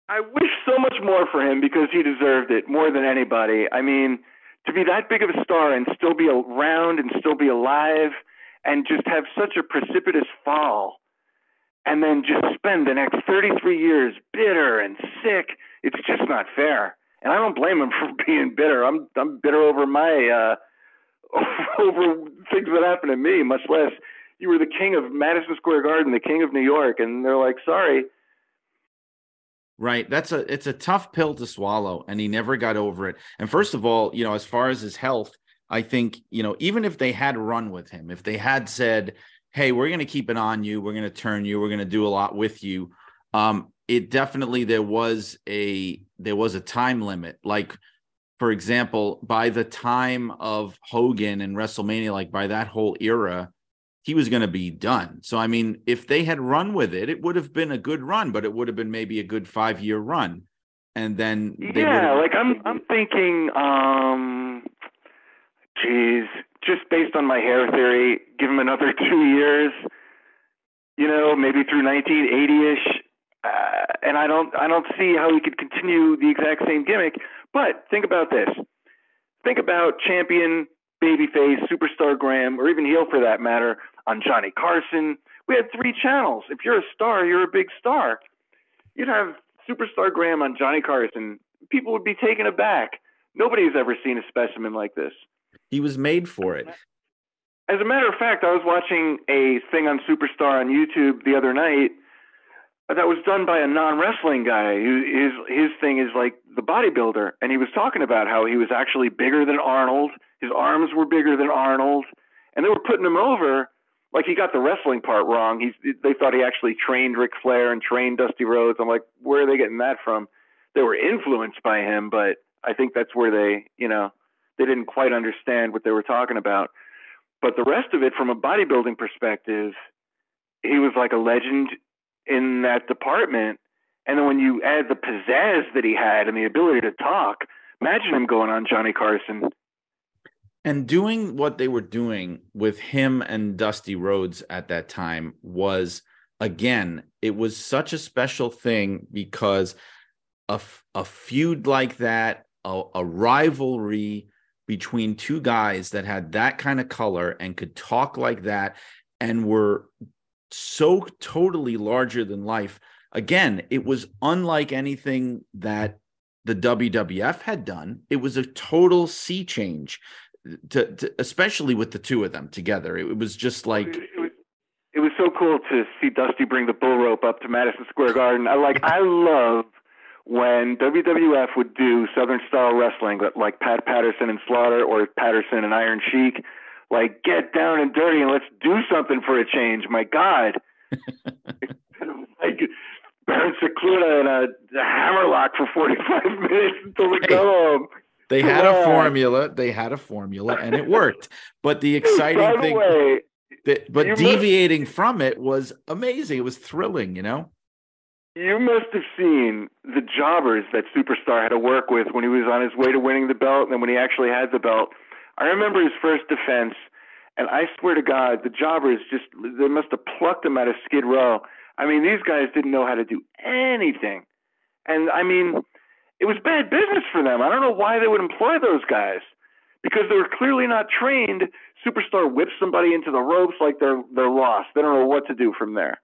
I wish so much more for him because he deserved it more than anybody. I mean, to be that big of a star and still be around and still be alive and just have such a precipitous fall and then just spend the next 33 years bitter and sick, it's just not fair. And I don't blame him for being bitter. I'm I'm bitter over my uh over things that happened to me, much less you were the king of Madison Square Garden, the king of New York, and they're like, sorry. Right. That's a it's a tough pill to swallow and he never got over it. And first of all, you know, as far as his health, I think, you know, even if they had run with him, if they had said, "Hey, we're going to keep it on you, we're going to turn you, we're going to do a lot with you." Um it definitely there was a there was a time limit. Like for example, by the time of Hogan and WrestleMania like by that whole era, he was going to be done. So, I mean, if they had run with it, it would have been a good run, but it would have been maybe a good five year run. And then yeah, like I'm I'm thinking, um, geez, just based on my hair theory, give him another two years. You know, maybe through 1980ish, uh, and I don't I don't see how he could continue the exact same gimmick. But think about this: think about champion, babyface, superstar Graham, or even heel for that matter, on Johnny Carson. We had three channels. If you're a star, you're a big star. You'd have Superstar Graham on Johnny Carson, people would be taken aback. Nobody's ever seen a specimen like this. He was made for it. As a matter of fact, I was watching a thing on Superstar on YouTube the other night that was done by a non-wrestling guy. His his thing is like the bodybuilder, and he was talking about how he was actually bigger than Arnold. His arms were bigger than Arnold, and they were putting him over like he got the wrestling part wrong. He's they thought he actually trained Ric Flair and trained Dusty Rhodes. I'm like, where are they getting that from? They were influenced by him, but I think that's where they, you know, they didn't quite understand what they were talking about. But the rest of it, from a bodybuilding perspective, he was like a legend in that department. And then when you add the pizzazz that he had and the ability to talk, imagine him going on Johnny Carson. And doing what they were doing with him and Dusty Rhodes at that time was, again, it was such a special thing because a, a feud like that, a, a rivalry between two guys that had that kind of color and could talk like that and were so totally larger than life. Again, it was unlike anything that the WWF had done. It was a total sea change, to, to especially with the two of them together. It, it was just like it was, it was so cool to see Dusty bring the bull rope up to Madison Square Garden. I like I love when WWF would do Southern style wrestling, like Pat Patterson and Slaughter or Patterson and Iron Sheik like get down and dirty and let's do something for a change. My God. like Baron Scicluna and a, a hammerlock for 45 minutes until we go home. They had a formula. They had a formula, and it worked. But the exciting thing, that, but deviating from it was amazing. It was thrilling, you know. you must have seen the jobbers that Superstar had to work with when he was on his way to winning the belt, and then when he actually had the belt. I remember his first defense, and I swear to God, the jobbers just they must have plucked him out of Skid Row. I mean, these guys didn't know how to do anything, and I mean, it was bad business for them. I don't know why they would employ those guys because they were clearly not trained. Superstar whips somebody into the ropes like they're they're lost. They don't know what to do from there.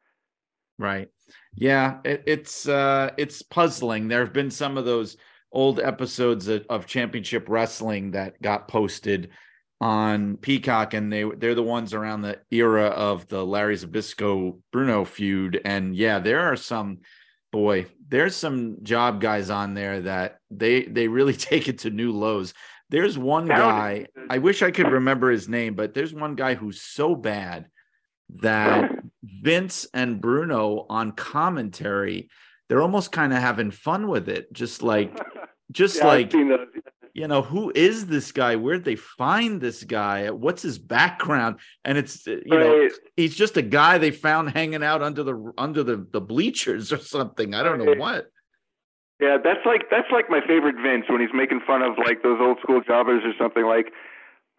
Right. Yeah, it, it's uh it's puzzling. There have been some of those old episodes of, of championship wrestling that got posted on Peacock and they they're the ones around the era of the Larry Zbyszko Bruno feud and yeah, there are some boy, there's some job guys on there that they they really take it to new lows. There's one guy, I wish I could remember his name, but there's one guy who's so bad that Vince and Bruno on commentary, they're almost kind of having fun with it. Just like, just Yeah, like, you know, who is this guy? Where'd they find this guy? What's his background? And it's, uh, you know, he's just a guy they found hanging out under the, under the, the bleachers or something. I don't know what. Yeah, that's like that's like my favorite Vince when he's making fun of like those old school jobbers or something like.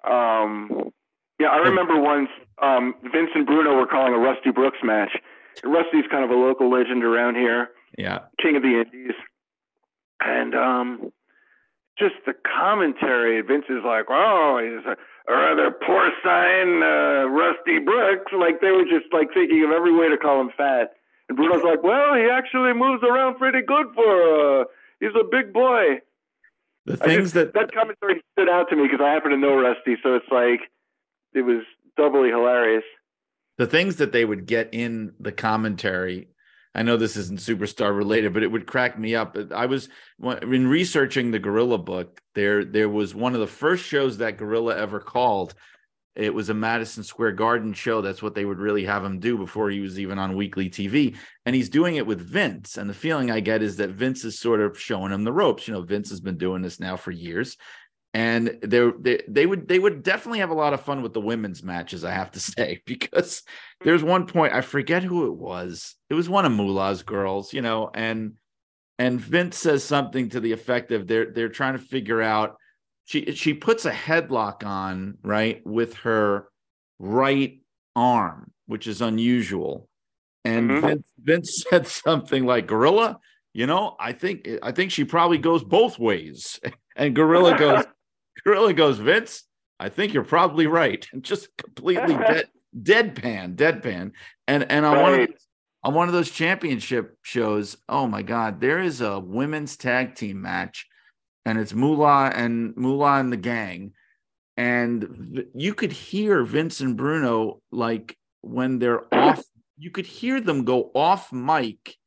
Um, yeah, I remember once um, Vince and Bruno were calling a Rusty Brooks match. Rusty's kind of a local legend around here, Yeah. king of the Indies, and um, just the commentary. Vince is like, "Oh, he's a, a rather porcine uh, Rusty Brooks." Like they were just like thinking of every way to call him fat. And Bruno's like, "Well, he actually moves around pretty good for uh, he's a big boy." The things just- that, that commentary stood out to me because I happen to know Rusty, so it's like it was doubly hilarious. the things that they would get in the commentary i know this isn't superstar related but it would crack me up. I was in researching the gorilla book there there was one of the first shows that gorilla ever called. It was a madison square garden show. That's what they would really have him do before he was even on weekly tv and he's doing it with vince. And the feeling i get is that vince is sort of showing him the ropes. You know vince has been doing this now for years and they, they they would they would definitely have a lot of fun with the women's matches. I have to say because there's one point I forget who it was. It was one of Moolah's girls, you know, and and Vince says something to the effect of they're they're trying to figure out. She she puts a headlock on right with her right arm, which is unusual. And Mhm. Vince, Vince said something like, "Gorilla, you know, I think I think she probably goes both ways." And Gorilla goes, Gorilla goes, Vince, I think you're probably right. And just completely dead, deadpan, deadpan. And and on one of on one of those championship shows. Oh my God, there is a women's tag team match, and it's Moolah and Moolah and the gang, and you could hear Vince and Bruno like when they're off. You could hear them go off mic,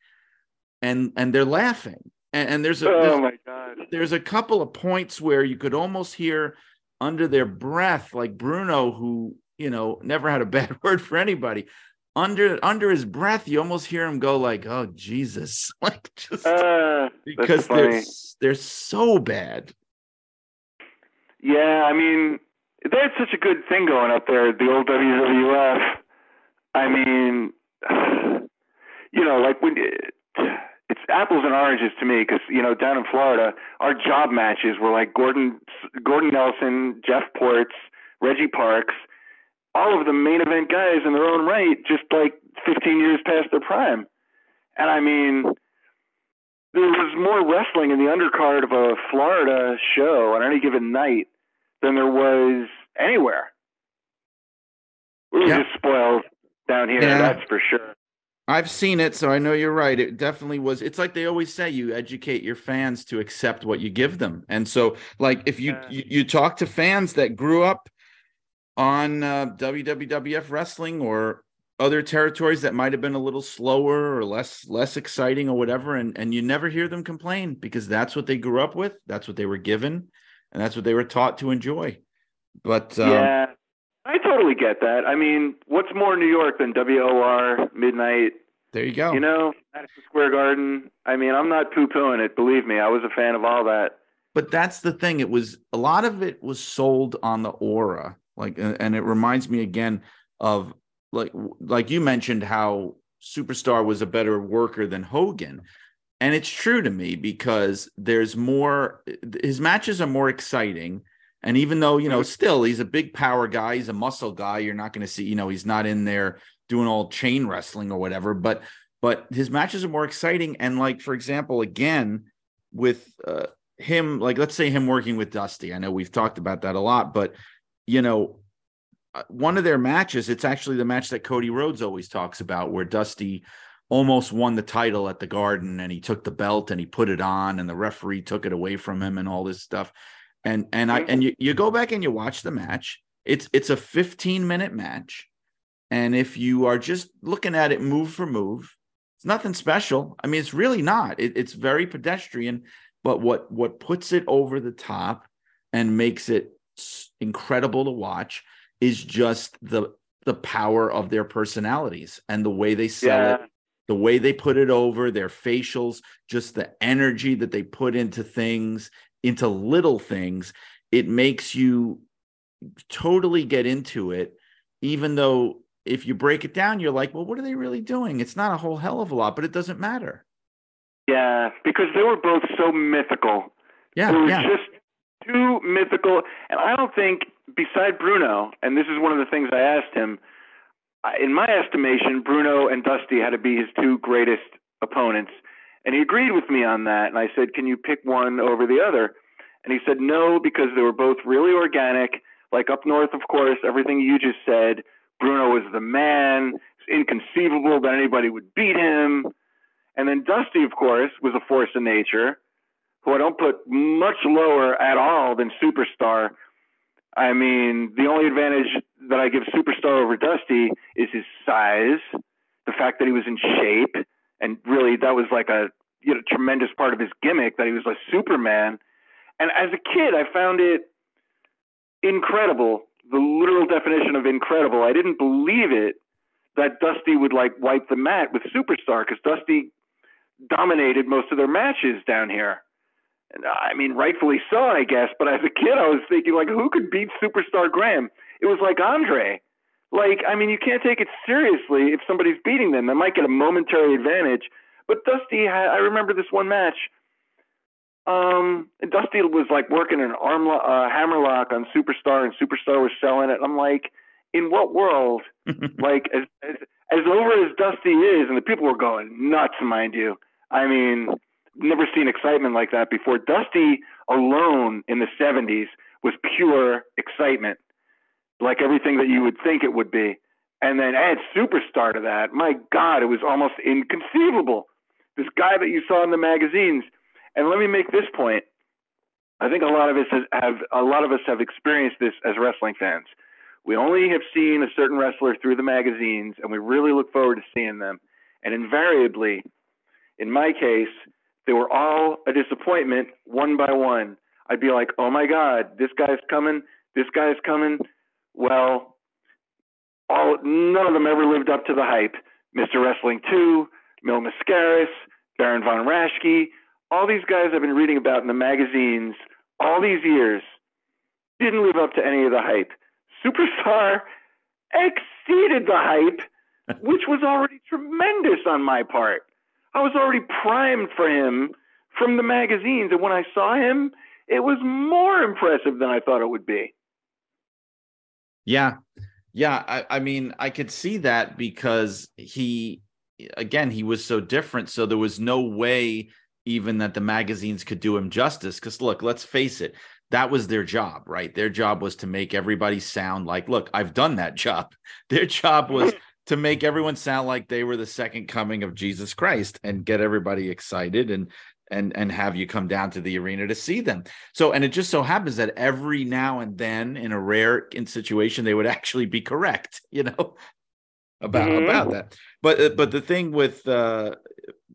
and and they're laughing. And, and there's a Oh there's, my god. There's a couple of points where you could almost hear under their breath, like Bruno, who you know never had a bad word for anybody. Under under his breath, you almost hear him go like, "Oh Jesus!" like just Uh, because they're they're so bad. yeah, I mean, they had such a good thing going up there at the old WWF. I mean, you know, like when apples and oranges to me because you know down in Florida, our job matches were like Gordon Gordon Nelson, Jeff Portz, Reggie Parks, all of the main event guys in their own right, just like 15 years past their prime. And I mean, there was more wrestling in the undercard of a Florida show on any given night than there was anywhere. We were Yeah. just spoiled down here, Yeah. that's for sure. I've seen it, so I know you're right. It definitely was. It's like they always say: you educate your fans to accept what you give them. And so, like, if you Yeah. you, you talk to fans that grew up on uh, WWF wrestling or other territories that might have been a little slower or less less exciting or whatever, and and you never hear them complain because that's what they grew up with, that's what they were given, and that's what they were taught to enjoy. But um, yeah, totally get that. I mean, what's more New York than WOR midnight? there you go. You know, Madison Square Garden. I mean, I'm not poo pooing it. Believe me, I was a fan of all that. but that's the thing it was a lot of it was sold on the aura like and and it reminds me again of like like you mentioned how superstar was a better worker than hogan and it's true to me because there's more his matches are more exciting and even though you know still he's a big power guy he's a muscle guy you're not going to see you know he's not in there doing all chain wrestling or whatever but but his matches are more exciting. And like for example again with uh, him like let's say him working with dusty. I know we've talked about that a lot but you know uh, one of their matches it's actually the match that cody rhodes always talks about where dusty almost won the title at the garden and he took the belt and he put it on and the referee took it away from him and all this stuff and and i and you, you go back and you watch the match. It's it's a 15 minute match. And if you are just looking at it move for move it's nothing special. I mean it's really not. It, it's very pedestrian but what what puts it over the top and makes it incredible to watch is just the the power of their personalities and the way they sell Yeah. it the way they put it over their facials just the energy that they put into things into little things it makes you totally get into it even though if you break it down you're like well what are they really doing it's not a whole hell of a lot but it doesn't matter Yeah, because they were both so mythical. yeah it was yeah just too mythical. And I don't think, beside Bruno, and this is one of the things I asked him, in my estimation, Bruno and Dusty had to be his two greatest opponents. And he agreed with me on that. And I said, Can you pick one over the other? And he said, No, because they were both really organic. Like up north, of course, everything you just said. Bruno was the man. It's inconceivable that anybody would beat him. And then Dusty, of course, was a force of nature who I don't put much lower at all than Superstar. I mean, the only advantage that I give Superstar over Dusty is his size, the fact that he was in shape, and really that was like a you know tremendous part of his gimmick that he was a Superman. And as a kid, I found it incredible, the literal definition of incredible. I didn't believe it that Dusty would like wipe the mat with Superstar because Dusty dominated most of their matches down here. And, I mean, rightfully so, I guess. But as a kid, I was thinking, like, who could beat Superstar Graham? It was like Andre. Like, I mean, you can't take it seriously if somebody's beating them. They might get a momentary advantage. But Dusty, had, I remember this one match. Um, and Dusty was like working an arm lo- uh, hammerlock on Superstar, and Superstar was selling it. I'm like, in what world? like, as, as as over as Dusty is, and the people were going nuts, mind you. I mean, never seen excitement like that before. Dusty alone in the 70s was pure excitement, like everything that you would think it would be. and then add superstar to that. My God, it was almost inconceivable. This guy that you saw in the magazines. And let me make this point. I think a lot of us have a lot of us have experienced this as wrestling fans. We only have seen a certain wrestler through the magazines, and we really look forward to seeing them. And invariably, in my case, they were all a disappointment one by one. I'd be like, "Oh my God, this guy's coming! This guy's coming!" Well, all none of them ever lived up to the hype. Mr. Wrestling 2, Mil Mascaras, Baron von Raschke, all these guys I've been reading about in the magazines all these years didn't live up to any of the hype. Superstar exceeded the hype, which was already tremendous on my part. I was already primed for him from the magazines, and when I saw him, it was more impressive than I thought it would be. Yeah. Yeah. I, I mean, I could see that because he, again, he was so different. So there was no way even that the magazines could do him justice. Because look, let's face it, that was their job, right? Their job was to make everybody sound like, look, I've done that job. Their job was to make everyone sound like they were the second coming of Jesus Christ and get everybody excited and and and have you come down to the arena to see them. So and it just so happens that every now and then in a rare in situation they would actually be correct, you know, about mm-hmm. about that. But uh, but the thing with uh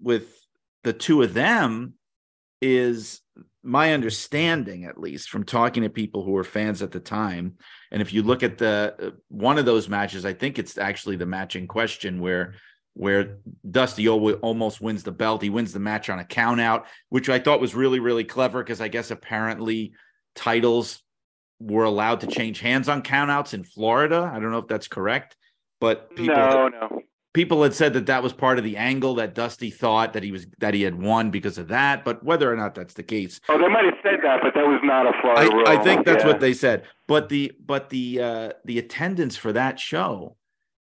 with the two of them is my understanding at least from talking to people who were fans at the time and if you look at the uh, one of those matches i think it's actually the match in question where where dusty almost wins the belt he wins the match on a count out which i thought was really really clever because i guess apparently titles were allowed to change hands on countouts in florida i don't know if that's correct but people no no people had said that that was part of the angle that Dusty thought that he was that he had won because of that, but whether or not that's the case. Oh, they might have said that, but that was not a Florida I, rule. I think that's yeah. what they said. But the but the uh the attendance for that show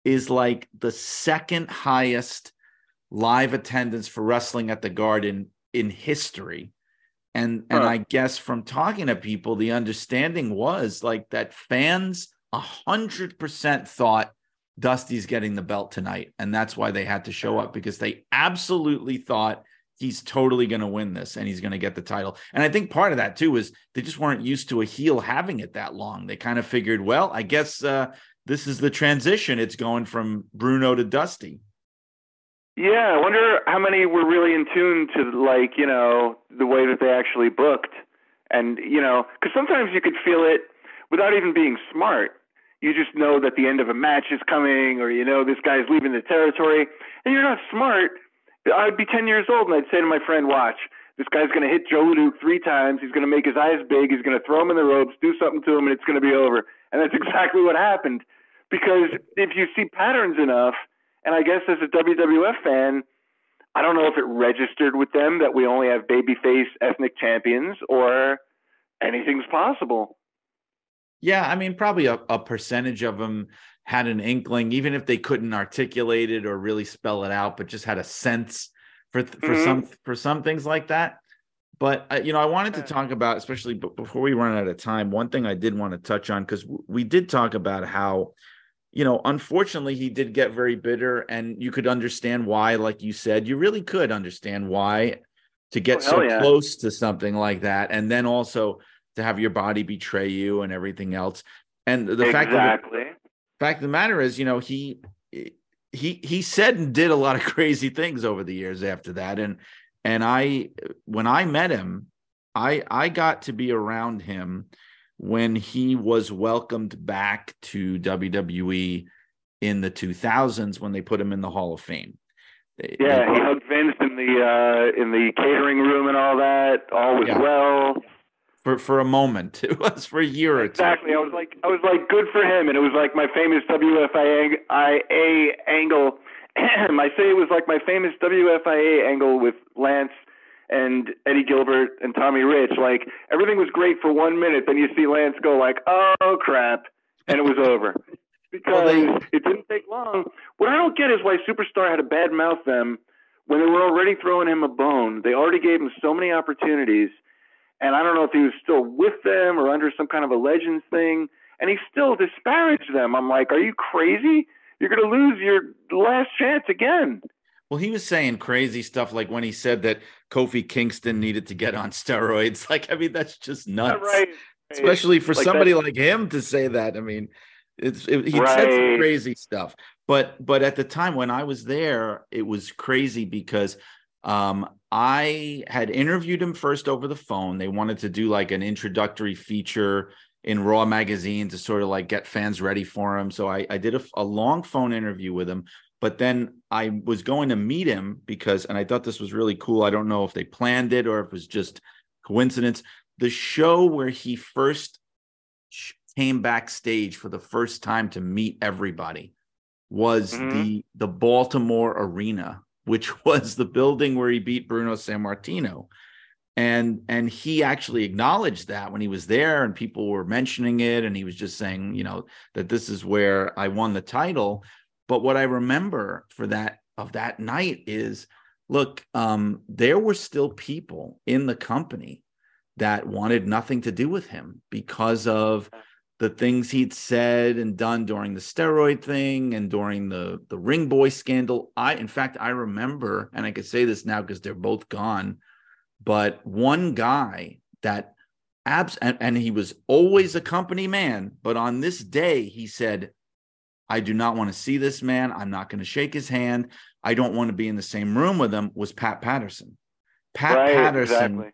is like the second highest live attendance for wrestling at the Garden in history. And and. I guess from talking to people, the understanding was like that fans a hundred percent thought Dusty's getting the belt tonight. And that's why they had to show up because they absolutely thought he's totally going to win this and he's going to get the title. And I think part of that too is they just weren't used to a heel having it that long. They kind of figured, well, I guess uh, this is the transition. It's going from Bruno to Dusty. Yeah, I wonder how many were really in tune to like, you know, the way that they actually booked. And, you know, because sometimes you could feel it without even being smart. You just know that the end of a match is coming or you know this guy's leaving the territory. And you're not smart. I'd be 10 years old and i'd say to my friend watch this guy's going to hit joe Luke three times. He's going to make his eyes big. He's going to throw him in the ropes do something to him and it's going to be over. And that's exactly what happened because if you see patterns enough and i guess as a wwf fan i don't know if it registered with them that we only have babyface ethnic champions or anything's possible yeah, I mean, probably a, a percentage of them had an inkling, even if they couldn't articulate it or really spell it out, but just had a sense for for mm-hmm. some for some things like that. But uh, you know, I wanted to talk about, especially before we run out of time, one thing I did want to touch on because we did talk about how, you know, unfortunately he did get very bitter, and you could understand why. Like you said, you really could understand why to get oh, so yeah. close to something like that, and then also to have your body betray you and everything else. And the exactly. fact that the fact of the matter is, you know, he he he said and did a lot of crazy things over the years after that. And and I when I met him, I I got to be around him when he was welcomed back to WWE in the 2000s when they put him in the Hall of Fame. Yeah, he hugged Vince in the uh, in the catering room and all that. All was yeah. well for for a moment. It was for a year or two. Exactly. I was like, I was like, good for him, and it was like my famous WFIA angle. I say it was like my famous WFIA angle with Lance and Eddie Gilbert and Tommy Rich. Like everything was great for one minute, then you see Lance go like, "Oh crap," and it was over. Because well, they... it didn't take long. What I don't get is why Superstar had a bad mouth them when they were already throwing him a bone. They already gave him so many opportunities and I don't know if he was still with them or under some kind of a legends thing, and he still disparaged them. I'm like, are you crazy? you're going to lose your last chance again. Well, he was saying crazy stuff like when he said that Kofi Kingston needed to get on steroids. Like, I mean, that's just nuts. right. Especially for Like somebody that- like him to say that. I mean, it's it, he said some crazy stuff. But but at the time when I was there, it was crazy because um I had interviewed him first over the phone. They wanted to do like an introductory feature in Raw magazine to sort of like get fans ready for him. So I, I did a, a long phone interview with him, but then I was going to meet him because, and I thought this was really cool. I don't know if they planned it or if it was just coincidence. The show where he first came backstage for the first time to meet everybody was Mhm. the the Baltimore Arena, which was the building where he beat Bruno Sammartino and and he actually acknowledged that when he was there and people were mentioning it and he was just saying you know that this is where i won the title but what i remember for that of that night is look um there were still people in the company that wanted nothing to do with him because of the things he'd said and done during the steroid thing and during the the ring boy scandal. I in fact i remember and i could say this now because they're both gone but one guy that abs and, and he was always a company man but on this day he said i do not want to see this man. I'm not going to shake his hand. I don't want to be in the same room with him was pat patterson. Pat right, patterson Exactly.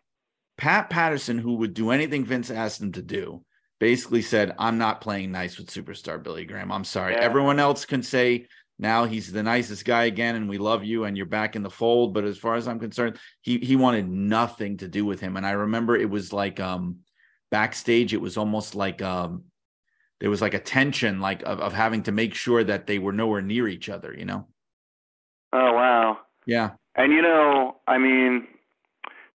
pat patterson who would do anything vince asked him to do basically said i'm not playing nice with superstar billy graham. I'm sorry. Yeah. everyone else can say now he's the nicest guy again and we love you and you're back in the fold. But as far as i'm concerned he he wanted nothing to do with him. And i remember it was like um backstage it was almost like um there was like a tension like of, of having to make sure that they were nowhere near each other you know Oh wow. yeah And you know, I mean,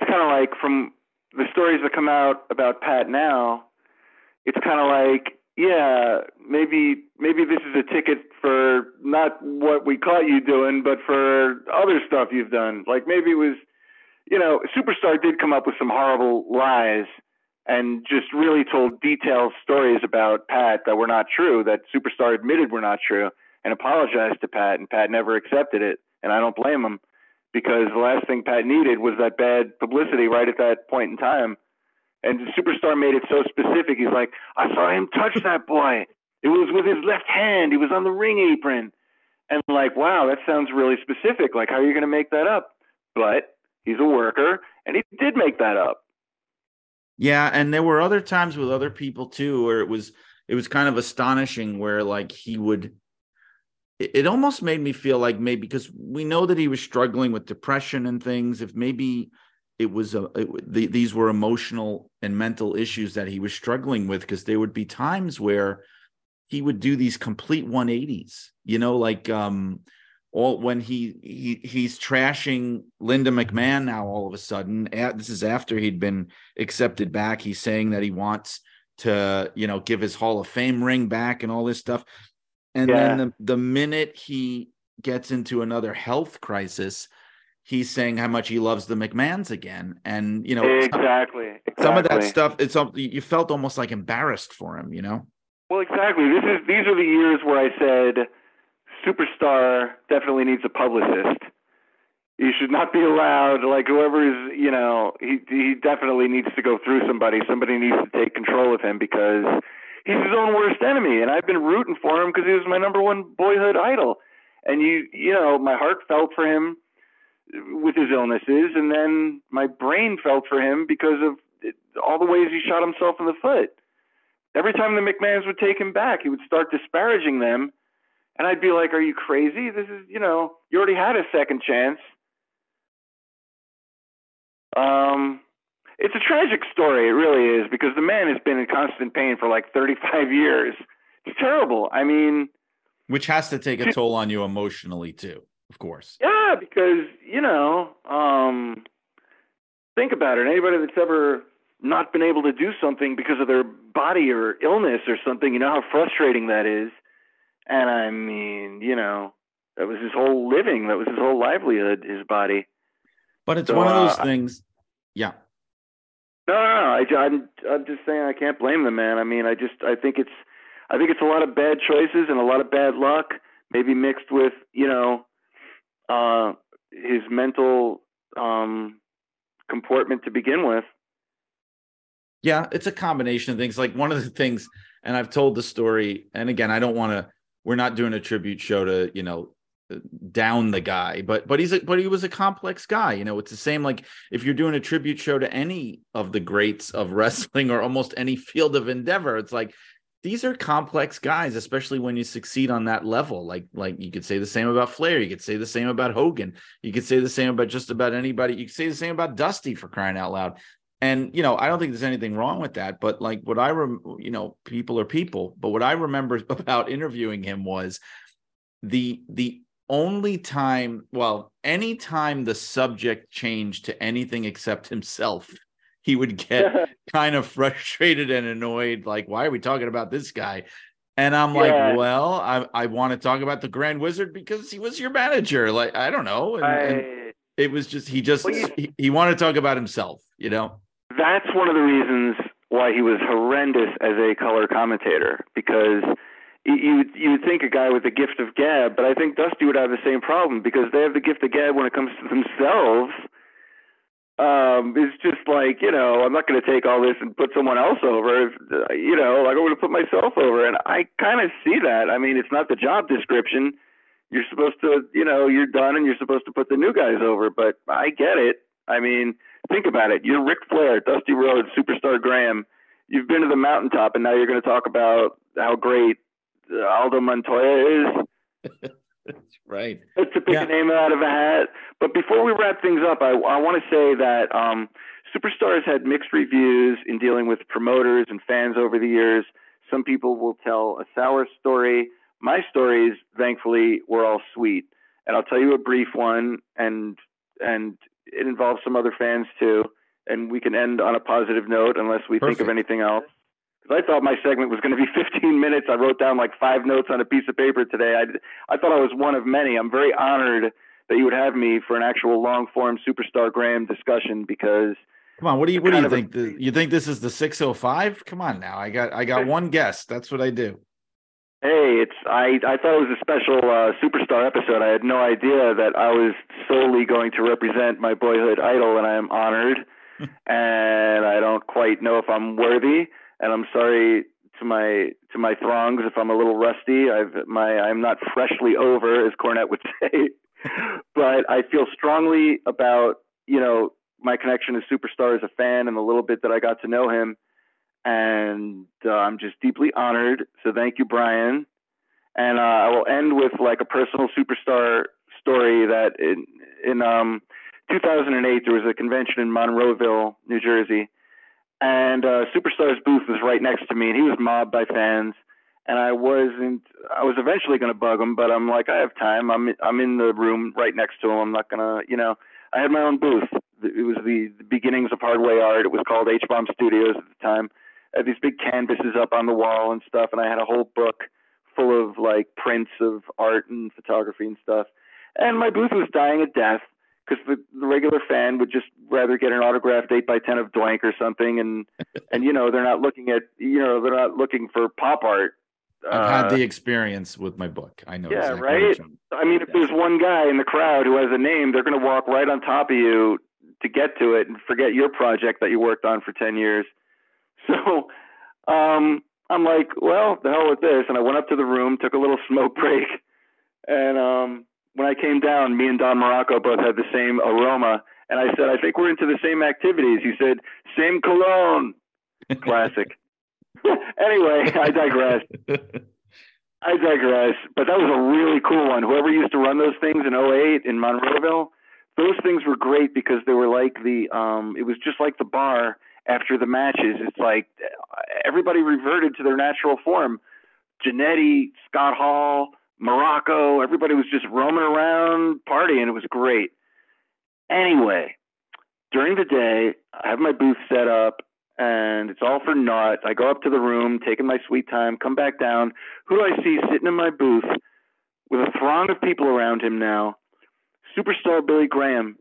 it's kind of like from the stories that come out about Pat now, it's kind of like, yeah, maybe maybe this is a ticket for not what we caught you doing, but for other stuff you've done. Like maybe it was, you know, Superstar did come up with some horrible lies and just really told detailed stories about Pat that were not true, that Superstar admitted were not true, and apologized to Pat, and Pat never accepted it, and I don't blame him because the last thing Pat needed was that bad publicity right at that point in time. And the superstar made it so specific. He's like, I saw him touch that boy. It was with his left hand. He was on the ring apron. And like, wow, that sounds really specific. Like, how are you going to make that up? But he's a worker, and he did make that up. Yeah, and there were other times with other people too where it was it was kind of astonishing where like he would it, it almost made me feel like maybe because we know that he was struggling with depression and things if maybe it was a it, the, these were emotional and mental issues that he was struggling with because there would be times where he would do these complete 180s you know like um all when he he he's trashing Linda McMahon now all of a sudden this is after he'd been accepted back he's saying that he wants to you know give his Hall of Fame ring back and all this stuff and then the, the minute he gets into another health crisis he's saying how much he loves the McMahons again and you know some, exactly. exactly. some of that stuff it's something you felt almost like embarrassed for him you know Well, exactly. This is these are the years where I said superstar definitely needs a publicist. He should not be allowed. Like whoever is, you know, he he definitely needs to go through somebody. Somebody needs to take control of him because he's his own worst enemy. And I've been rooting for him because he was my number one boyhood idol. And you, you know, my heart felt for him with his illnesses, and then my brain felt for him because of all the ways he shot himself in the foot every time the McMahons would take him back, he would start disparaging them. And I'd be like, Are you crazy? This is, you know, you already had a second chance. Um, it's a tragic story. It really is because the man has been in constant pain for like 35 years. It's terrible. I mean, which has to take a toll on you emotionally too of course yeah, because, you know, um, think about it. Anybody that's ever not been able to do something because of their body or illness or something, you know how frustrating that is. And I mean, you know, that was his whole living, that was his whole livelihood, his body. but it's So, one of those uh, things yeah No, no, no. I, I'm, I'm just saying I can't blame the man. I mean, I just, I think it's, I think it's a lot of bad choices and a lot of bad luck. maybe mixed with you know uh, his mental um, comportment to begin with. Yeah, it's a combination of things. Like one of the things, and I've told the story, and again, I don't want to. We're not doing a tribute show to you know down the guy, but but he's a but he was a complex guy. You know, it's the same like if you're doing a tribute show to any of the greats of wrestling or almost any field of endeavor, it's like these are complex guys, especially when you succeed on that level. Like, like you could say the same about Flair. You could say the same about Hogan. You could say the same about just about anybody. You could say the same about Dusty for crying out loud. And you know, I don't think there's anything wrong with that. But like, what I rem, you know, people are people. But what I remember about interviewing him was the the only time, well, any time the subject changed to anything except himself he would get kind of frustrated and annoyed like why are we talking about this guy and i'm yeah. like well i i want to talk about the grand wizard because he was your manager like i don't know and, I, and it was just he just he, he wanted to talk about himself you know that's one of the reasons why he was horrendous as a color commentator because you you would think a guy with the gift of gab, but I think Dusty would have the same problem because they have the gift of gab when it comes to themselves, um, it's just like you know I'm not going to take all this and put someone else over. If, you know, like I'm going to put myself over, and I kind of see that. I mean, it's not the job description. You're supposed to, you know, you're done, and you're supposed to put the new guys over. But I get it. I mean, think about it. You're Ric Flair, Dusty Rhodes, Superstar Graham. You've been to the mountaintop, and now you're going to talk about how great Aldo Montoya is. right. To pick yeah. a name out of a hat. But before we wrap things up, I, I want to say that um, Superstars had mixed reviews in dealing with promoters and fans over the years. Some people will tell a sour story. My stories, thankfully, were all sweet. And I'll tell you a brief one, and and it involves some other fans too. And we can end on a positive note unless we Perfect. think of anything else. Because I thought my segment was going to be 15 minutes. I wrote down like five notes on a piece of paper today. I, I thought I was one of many. I'm very honored that you would have me for an actual long form superstar Graham discussion because. Come on, what do you what do you think? A, you think this is the 605? Come on now. I got I got one guest. That's what I do. Hey, it's I I thought it was a special uh, superstar episode. I had no idea that I was solely going to represent my boyhood idol, and I am honored. and I don't quite know if I'm worthy and I'm sorry to my to my throngs if I'm a little rusty. I've my I'm not freshly over, as Cornette would say, but I feel strongly about you know my connection to Superstar as a fan and the little bit that I got to know him, and uh, I'm just deeply honored. So thank you, Brian. And uh, I will end with like a personal Superstar story that in in um 2008 there was a convention in Monroeville, New Jersey and uh, Superstar's booth was right next to me, and he was mobbed by fans. And I wasn't. I was eventually going to bug him, but I'm like, I have time. I'm I'm in the room right next to him. I'm not gonna, you know. I had my own booth. It was the, the beginnings of Hardway Art. It was called H Bomb Studios at the time. Had these big canvases up on the wall and stuff, and I had a whole book full of like prints of art and photography and stuff. And my booth was dying a death because the, the regular fan would just rather get an autographed eight by ten of Doink or something, and and you know they're not looking at you know they're not looking for pop art. I've uh, had the experience with my book. I know. Yeah, exactly right. I mean, if there's one guy in the crowd who has a name, they're going to walk right on top of you to get to it and forget your project that you worked on for ten years. So, um, I'm like, well, the hell with this, and I went up to the room, took a little smoke break, and um, when I came down, me and Don Muraco both had the same aroma. And I said, I think we're into the same activities. He said, same cologne. Classic. anyway, I digress. I digress. But that was a really cool one. Whoever used to run those things in 08 in Monroeville, those things were great because they were like the, um, it was just like the bar after the matches. It's like everybody reverted to their natural form. Jannetty, Scott Hall, Muraco, everybody was just roaming around partying. It was great. Anyway, during the day, I have my booth set up and it's all for naught. I go up to the room, taking my sweet time, come back down. Who do I see sitting in my booth with a throng of people around him now? Superstar Billy Graham.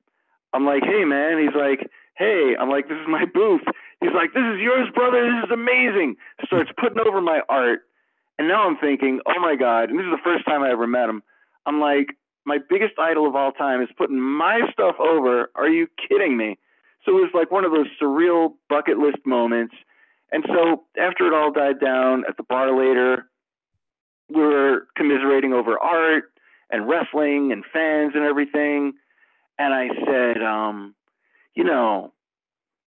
I'm like, hey, man. He's like, hey. I'm like, this is my booth. He's like, this is yours, brother. This is amazing. Starts putting over my art And now I'm thinking, oh my God, and this is the first time I ever met him. I'm like, my biggest idol of all time is putting my stuff over. Are you kidding me? So it was like one of those surreal bucket list moments. And so after it all died down at the bar later, we were commiserating over art and wrestling and fans and everything. And I said, um, you know,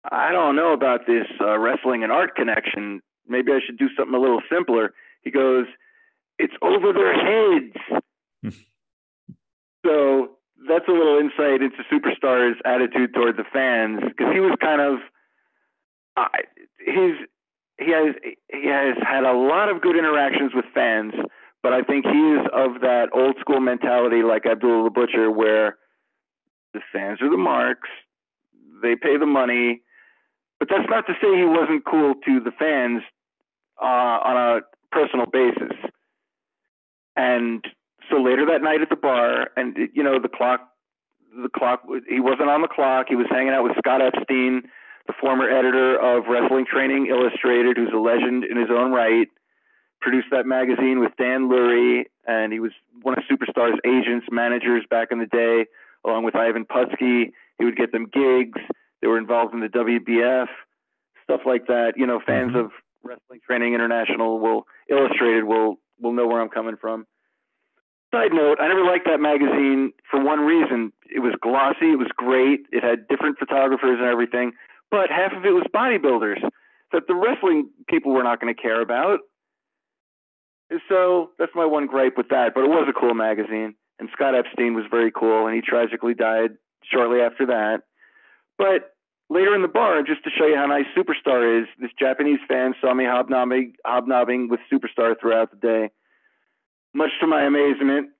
I don't know about this uh, wrestling and art connection. Maybe I should do something a little simpler. He goes, it's over their heads. so that's a little insight into Superstar's attitude toward the fans because he was kind of uh, his he has he has had a lot of good interactions with fans, but I think he is of that old school mentality like Abdullah the Butcher, where the fans are the marks, they pay the money, but that's not to say he wasn't cool to the fans uh, on a personal basis. And so later that night at the bar, and you know the clock, the clock. He wasn't on the clock. He was hanging out with Scott Epstein, the former editor of Wrestling Training Illustrated, who's a legend in his own right. Produced that magazine with Dan Lurie, and he was one of Superstar's agents, managers back in the day, along with Ivan Putski. He would get them gigs. They were involved in the WBF, stuff like that. You know, fans mm-hmm. of Wrestling Training International will Illustrated will will know where I'm coming from. Side note, I never liked that magazine for one reason. It was glossy, it was great, it had different photographers and everything, but half of it was bodybuilders that the wrestling people were not going to care about. So that's my one gripe with that. But it was a cool magazine, and Scott Epstein was very cool, and he tragically died shortly after that. But later in the bar, just to show you how nice Superstar is, this Japanese fan saw me hobnobbing, hobnobbing with Superstar throughout the day much to my amazement.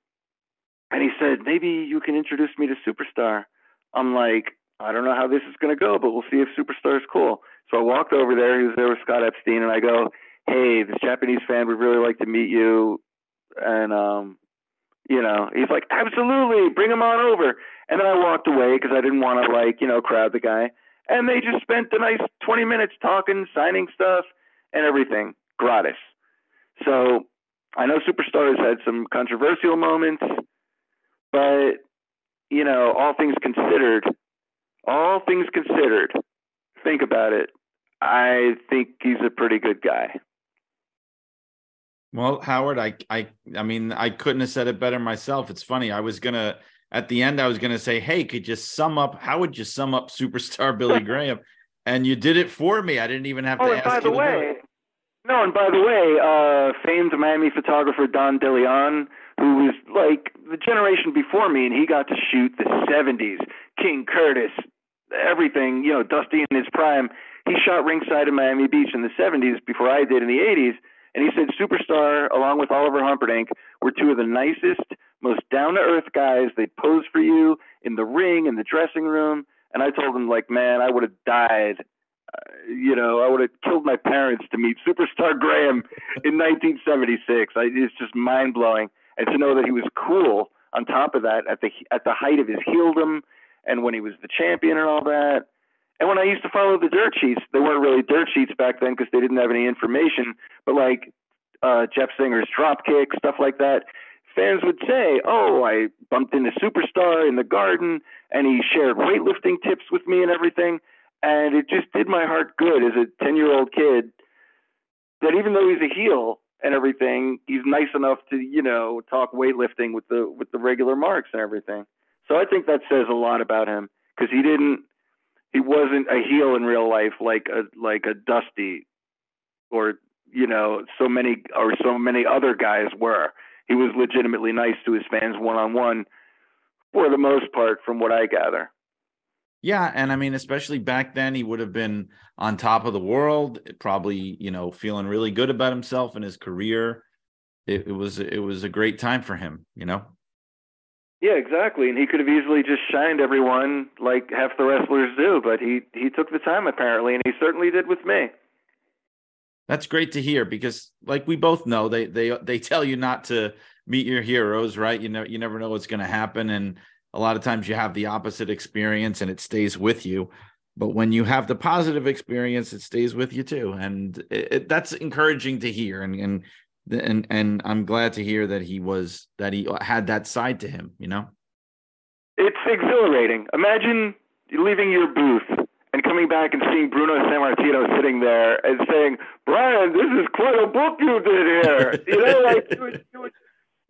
And he said, maybe you can introduce me to Superstar. I'm like, I don't know how this is going to go, but we'll see if Superstar is cool. So I walked over there. He was there with Scott Epstein, and I go, hey, this Japanese fan would really like to meet you. And, um, you know, he's like, absolutely, bring him on over. And then I walked away because I didn't want to, like, you know, crowd the guy. And they just spent the nice 20 minutes talking, signing stuff, and everything gratis. So I know Superstars had some controversial moments, but you know, all things considered, all things considered, think about it. I think he's a pretty good guy. Well, Howard, I, I, I mean, I couldn't have said it better myself. It's funny. I was gonna at the end, I was gonna say, "Hey, could you sum up? How would you sum up superstar Billy Graham?" And you did it for me. I didn't even have oh, to ask by the way, no, and by the way, uh, famed Miami photographer Don DeLeon, who was like the generation before me, and he got to shoot the 70s, King Curtis, everything, you know, Dusty in his prime. He shot ringside in Miami Beach in the 70s before I did in the 80s. And he said Superstar, along with Oliver Humperdink, were two of the nicest, most down to earth guys. They'd pose for you in the ring, in the dressing room. And I told him, like, man, I would have died you know, I would have killed my parents to meet Superstar Graham in 1976. I, it's just mind blowing, and to know that he was cool. On top of that, at the at the height of his heeldom, and when he was the champion and all that, and when I used to follow the dirt sheets, they weren't really dirt sheets back then because they didn't have any information. But like uh, Jeff Singer's drop kick, stuff like that, fans would say, "Oh, I bumped into Superstar in the garden, and he shared weightlifting tips with me and everything." and it just did my heart good as a 10 year old kid that even though he's a heel and everything he's nice enough to you know talk weightlifting with the with the regular marks and everything so i think that says a lot about him because he didn't he wasn't a heel in real life like a like a dusty or you know so many or so many other guys were he was legitimately nice to his fans one on one for the most part from what i gather yeah, and I mean, especially back then, he would have been on top of the world, probably you know feeling really good about himself and his career. It, it was it was a great time for him, you know. Yeah, exactly, and he could have easily just shined everyone like half the wrestlers do, but he he took the time apparently, and he certainly did with me. That's great to hear because, like we both know, they they they tell you not to meet your heroes, right? You know, you never know what's going to happen, and a lot of times you have the opposite experience and it stays with you but when you have the positive experience it stays with you too and it, it, that's encouraging to hear and, and and and I'm glad to hear that he was that he had that side to him. You know, it's exhilarating. Imagine leaving your booth and coming back and seeing Bruno Sammartino sitting there and saying, "Brian, this is quite a book you did here." you know, like you would, you would,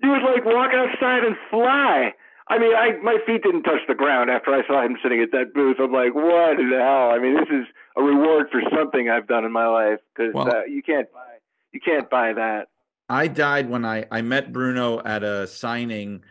you would like walk outside and fly. I mean, I my feet didn't touch the ground after I saw him sitting at that booth. I'm like, what in the hell? I mean, this is a reward for something I've done in my life because well, uh, you can't buy you can't buy that. I died when I I met Bruno at a signing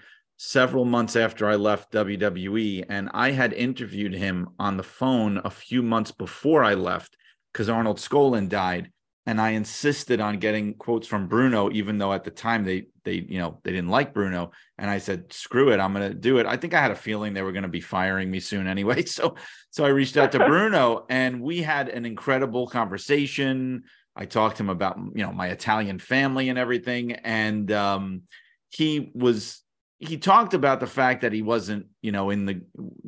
several months after I left WWE, and I had interviewed him on the phone a few months before I left because Arnold Skaaland died, and I insisted on getting quotes from Bruno, even though at the time they they you know they didn't like Bruno, and I said screw it, I'm going to do it. I think I had a feeling they were going to be firing me soon anyway, so so I reached out to Bruno, and we had an incredible conversation. I talked to him about you know my Italian family and everything, and um, he was he talked about the fact that he wasn't you know in the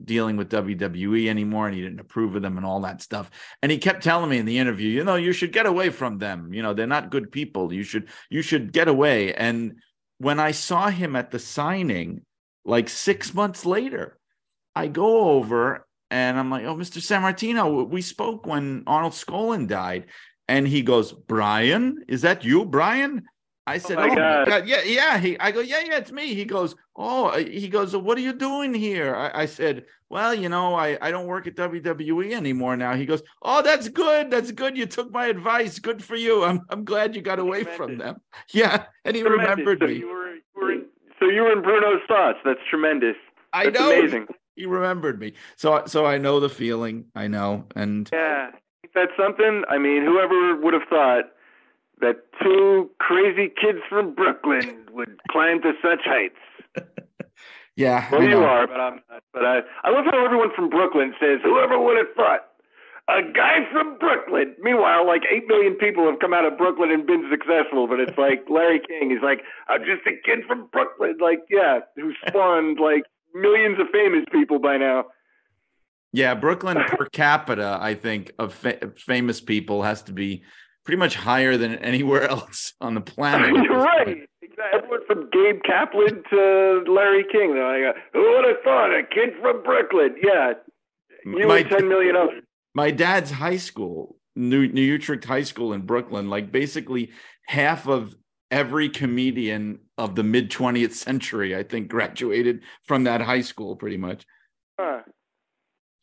dealing with WWE anymore, and he didn't approve of them and all that stuff. And he kept telling me in the interview, you know, you should get away from them. You know, they're not good people. You should you should get away. And when I saw him at the signing, like six months later, I go over and I'm like, oh, Mr. Sammartino, we spoke when Arnold Skaaland died. And he goes, Brian, is that you, Brian? I said, oh, oh God. God. yeah, yeah. He, I go, yeah, yeah, it's me. He goes, oh, uh, he goes, what are you doing here? I, I, said, well, you know, I, I don't work at WWE anymore now. He goes, oh, that's good. That's good. You took my advice. Good for you. I'm, I'm glad you got away from them. Yeah, and he tremendous. remembered so me. You were, you were in, so you were in Bruno's thoughts. That's tremendous. I know. Amazing. He remembered me. So, so I know the feeling. I know, and yeah that's something? I mean, whoever would have thought that two crazy kids from Brooklyn would climb to such heights? yeah. Well, you are, but I'm not. But I, I love how everyone from Brooklyn says, "Whoever would have thought." A guy from Brooklyn. Meanwhile, like eight million people have come out of Brooklyn and been successful, but it's like Larry King. He's like, I'm just a kid from Brooklyn. Like, yeah, who spawned like millions of famous people by now. Yeah, Brooklyn per capita, I think, of fa- famous people has to be pretty much higher than anywhere else on the planet. You're right. Exactly. Everyone from Gabe Kaplan to Larry King. They're like, who would have thought? A kid from Brooklyn. Yeah. You my, and 10 million others. My dad's high school, New, New Utrecht High School in Brooklyn, like basically half of every comedian of the mid 20th century, I think, graduated from that high school pretty much. Huh.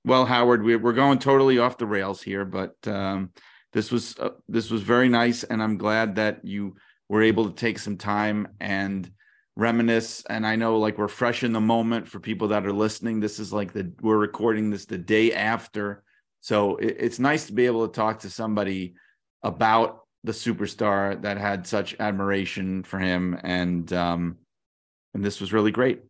Well, Howard, we, are going totally off the rails here, but um, this was uh, this was very nice, and I'm glad that you were able to take some time and reminisce. And I know, like, we're fresh in the moment for people that are listening. This is like the we're recording this the day after, so it, it's nice to be able to talk to somebody about the superstar that had such admiration for him, and um, and this was really great.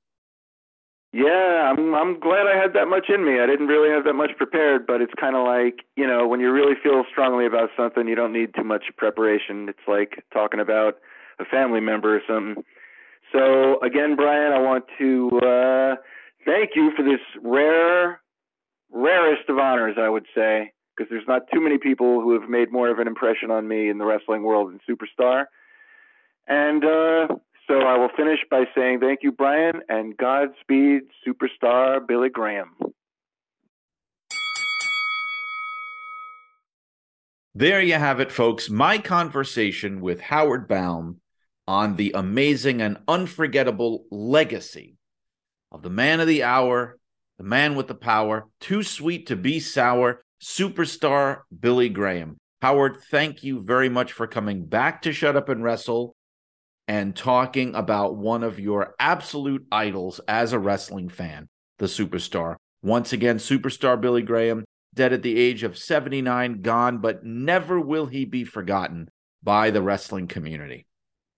Yeah, I'm I'm glad I had that much in me. I didn't really have that much prepared, but it's kind of like, you know, when you really feel strongly about something, you don't need too much preparation. It's like talking about a family member or something. So, again, Brian, I want to uh thank you for this rare rarest of honors, I would say, because there's not too many people who have made more of an impression on me in the wrestling world than Superstar. And uh so I will finish by saying thank you, Brian, and Godspeed, superstar Billy Graham. There you have it, folks. My conversation with Howard Baum on the amazing and unforgettable legacy of the man of the hour, the man with the power, too sweet to be sour, superstar Billy Graham. Howard, thank you very much for coming back to Shut Up and Wrestle and talking about one of your absolute idols as a wrestling fan, the superstar. Once again, superstar Billy Graham, dead at the age of 79, gone, but never will he be forgotten by the wrestling community.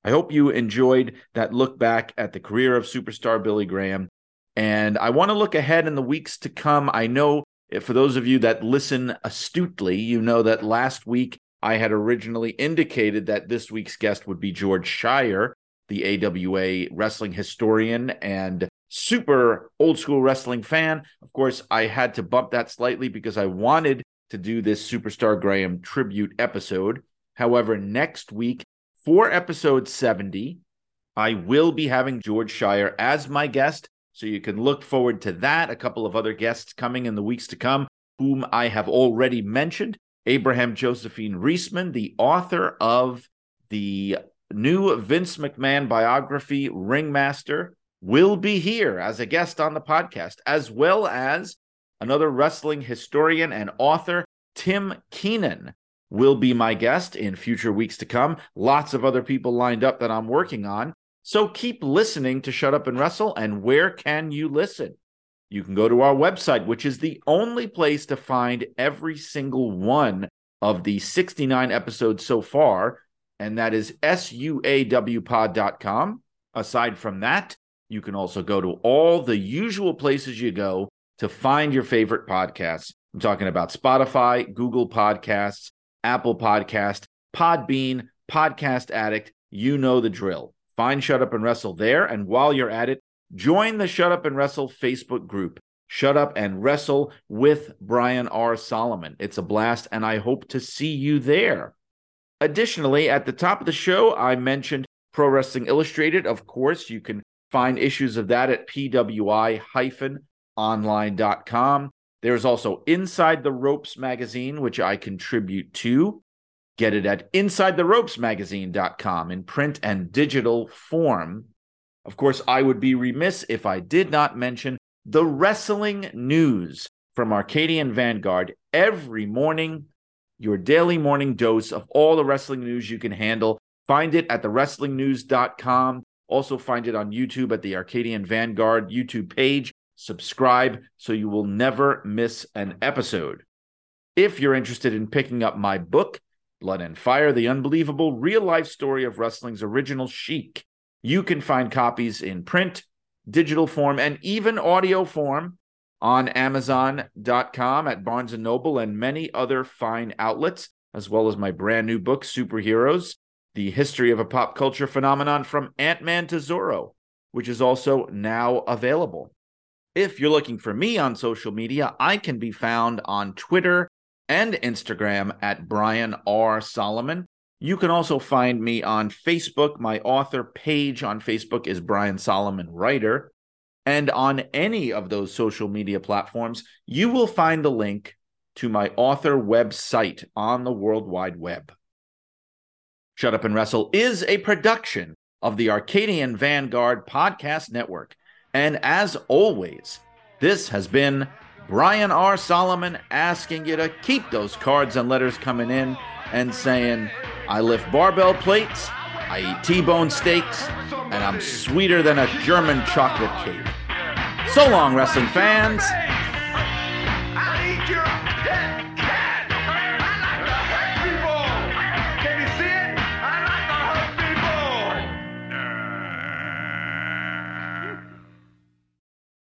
I hope you enjoyed that look back at the career of superstar Billy Graham. And I want to look ahead in the weeks to come. I know eh, for those of you that listen astutely, you know that last week I had originally indicated that this week's guest would be George Schire, the AWA wrestling historian and super old school wrestling fan. Of course, I had to bump that slightly because I wanted to do this Superstar Graham tribute episode. However, next week, For episode 70, I will be having George Schire as my guest. So you can look forward to that. A couple of other guests coming in the weeks to come, whom I have already mentioned. Abraham Josephine Riesman, the author of the new Vince McMahon biography, Ringmaster, will be here as a guest on the podcast, as well as another wrestling historian and author, Tim Keenan, will be my guest in future weeks to come. Lots of other people lined up that I'm working on. So keep listening to Shut Up and Wrestle. And where can you listen? You can go to our website, which is the only place to find every single one of the 69 episodes so far, and that is suawpod.com. Aside from that, you can also go to all the usual places you go to find your favorite podcasts. I'm talking about Spotify, Google Podcasts, Apple Podcast, Podbean, Podcast Addict. You know the drill. Find Shut Up and Wrestle there. And while you're at it, join the Shut Up and Wrestle Facebook group. Shut Up and Wrestle with Brian R. Solomon. It's a blast, and I hope to see you there. Additionally, at the top of the show, I mentioned Pro Wrestling Illustrated. Of course, you can find issues of that at pwi-online.com. There's also Inside the Ropes magazine, which I contribute to. Get it at InsideTheRopesMagazine.com in print and digital form. Of course, I would be remiss if I did not mention the wrestling news from Arcadian Vanguard every morning. Your daily morning dose of all the wrestling news you can handle. Find it at thewrestlingnews.com. Also, find it on YouTube at the Arcadian Vanguard YouTube page. Subscribe so you will never miss an episode. If you're interested in picking up my book, Blood and Fire, the unbelievable real life story of wrestling's original Sheik. You can find copies in print, digital form, and even audio form on Amazon.com, at Barnes Noble, and many other fine outlets, as well as my brand new book, Superheroes The History of a Pop Culture Phenomenon from Ant Man to Zorro, which is also now available. If you're looking for me on social media, I can be found on Twitter and Instagram at Brian R. Solomon. You can also find me on Facebook. My author page on Facebook is Brian Solomon Writer. And on any of those social media platforms, you will find the link to my author website on the World Wide Web. Shut Up and Wrestle is a production of the Arcadian Vanguard Podcast Network. And as always, this has been Brian R. Solomon asking you to keep those cards and letters coming in and saying, I lift barbell plates, I eat T bone steaks, and I'm sweeter than a German chocolate cake. So long, wrestling fans.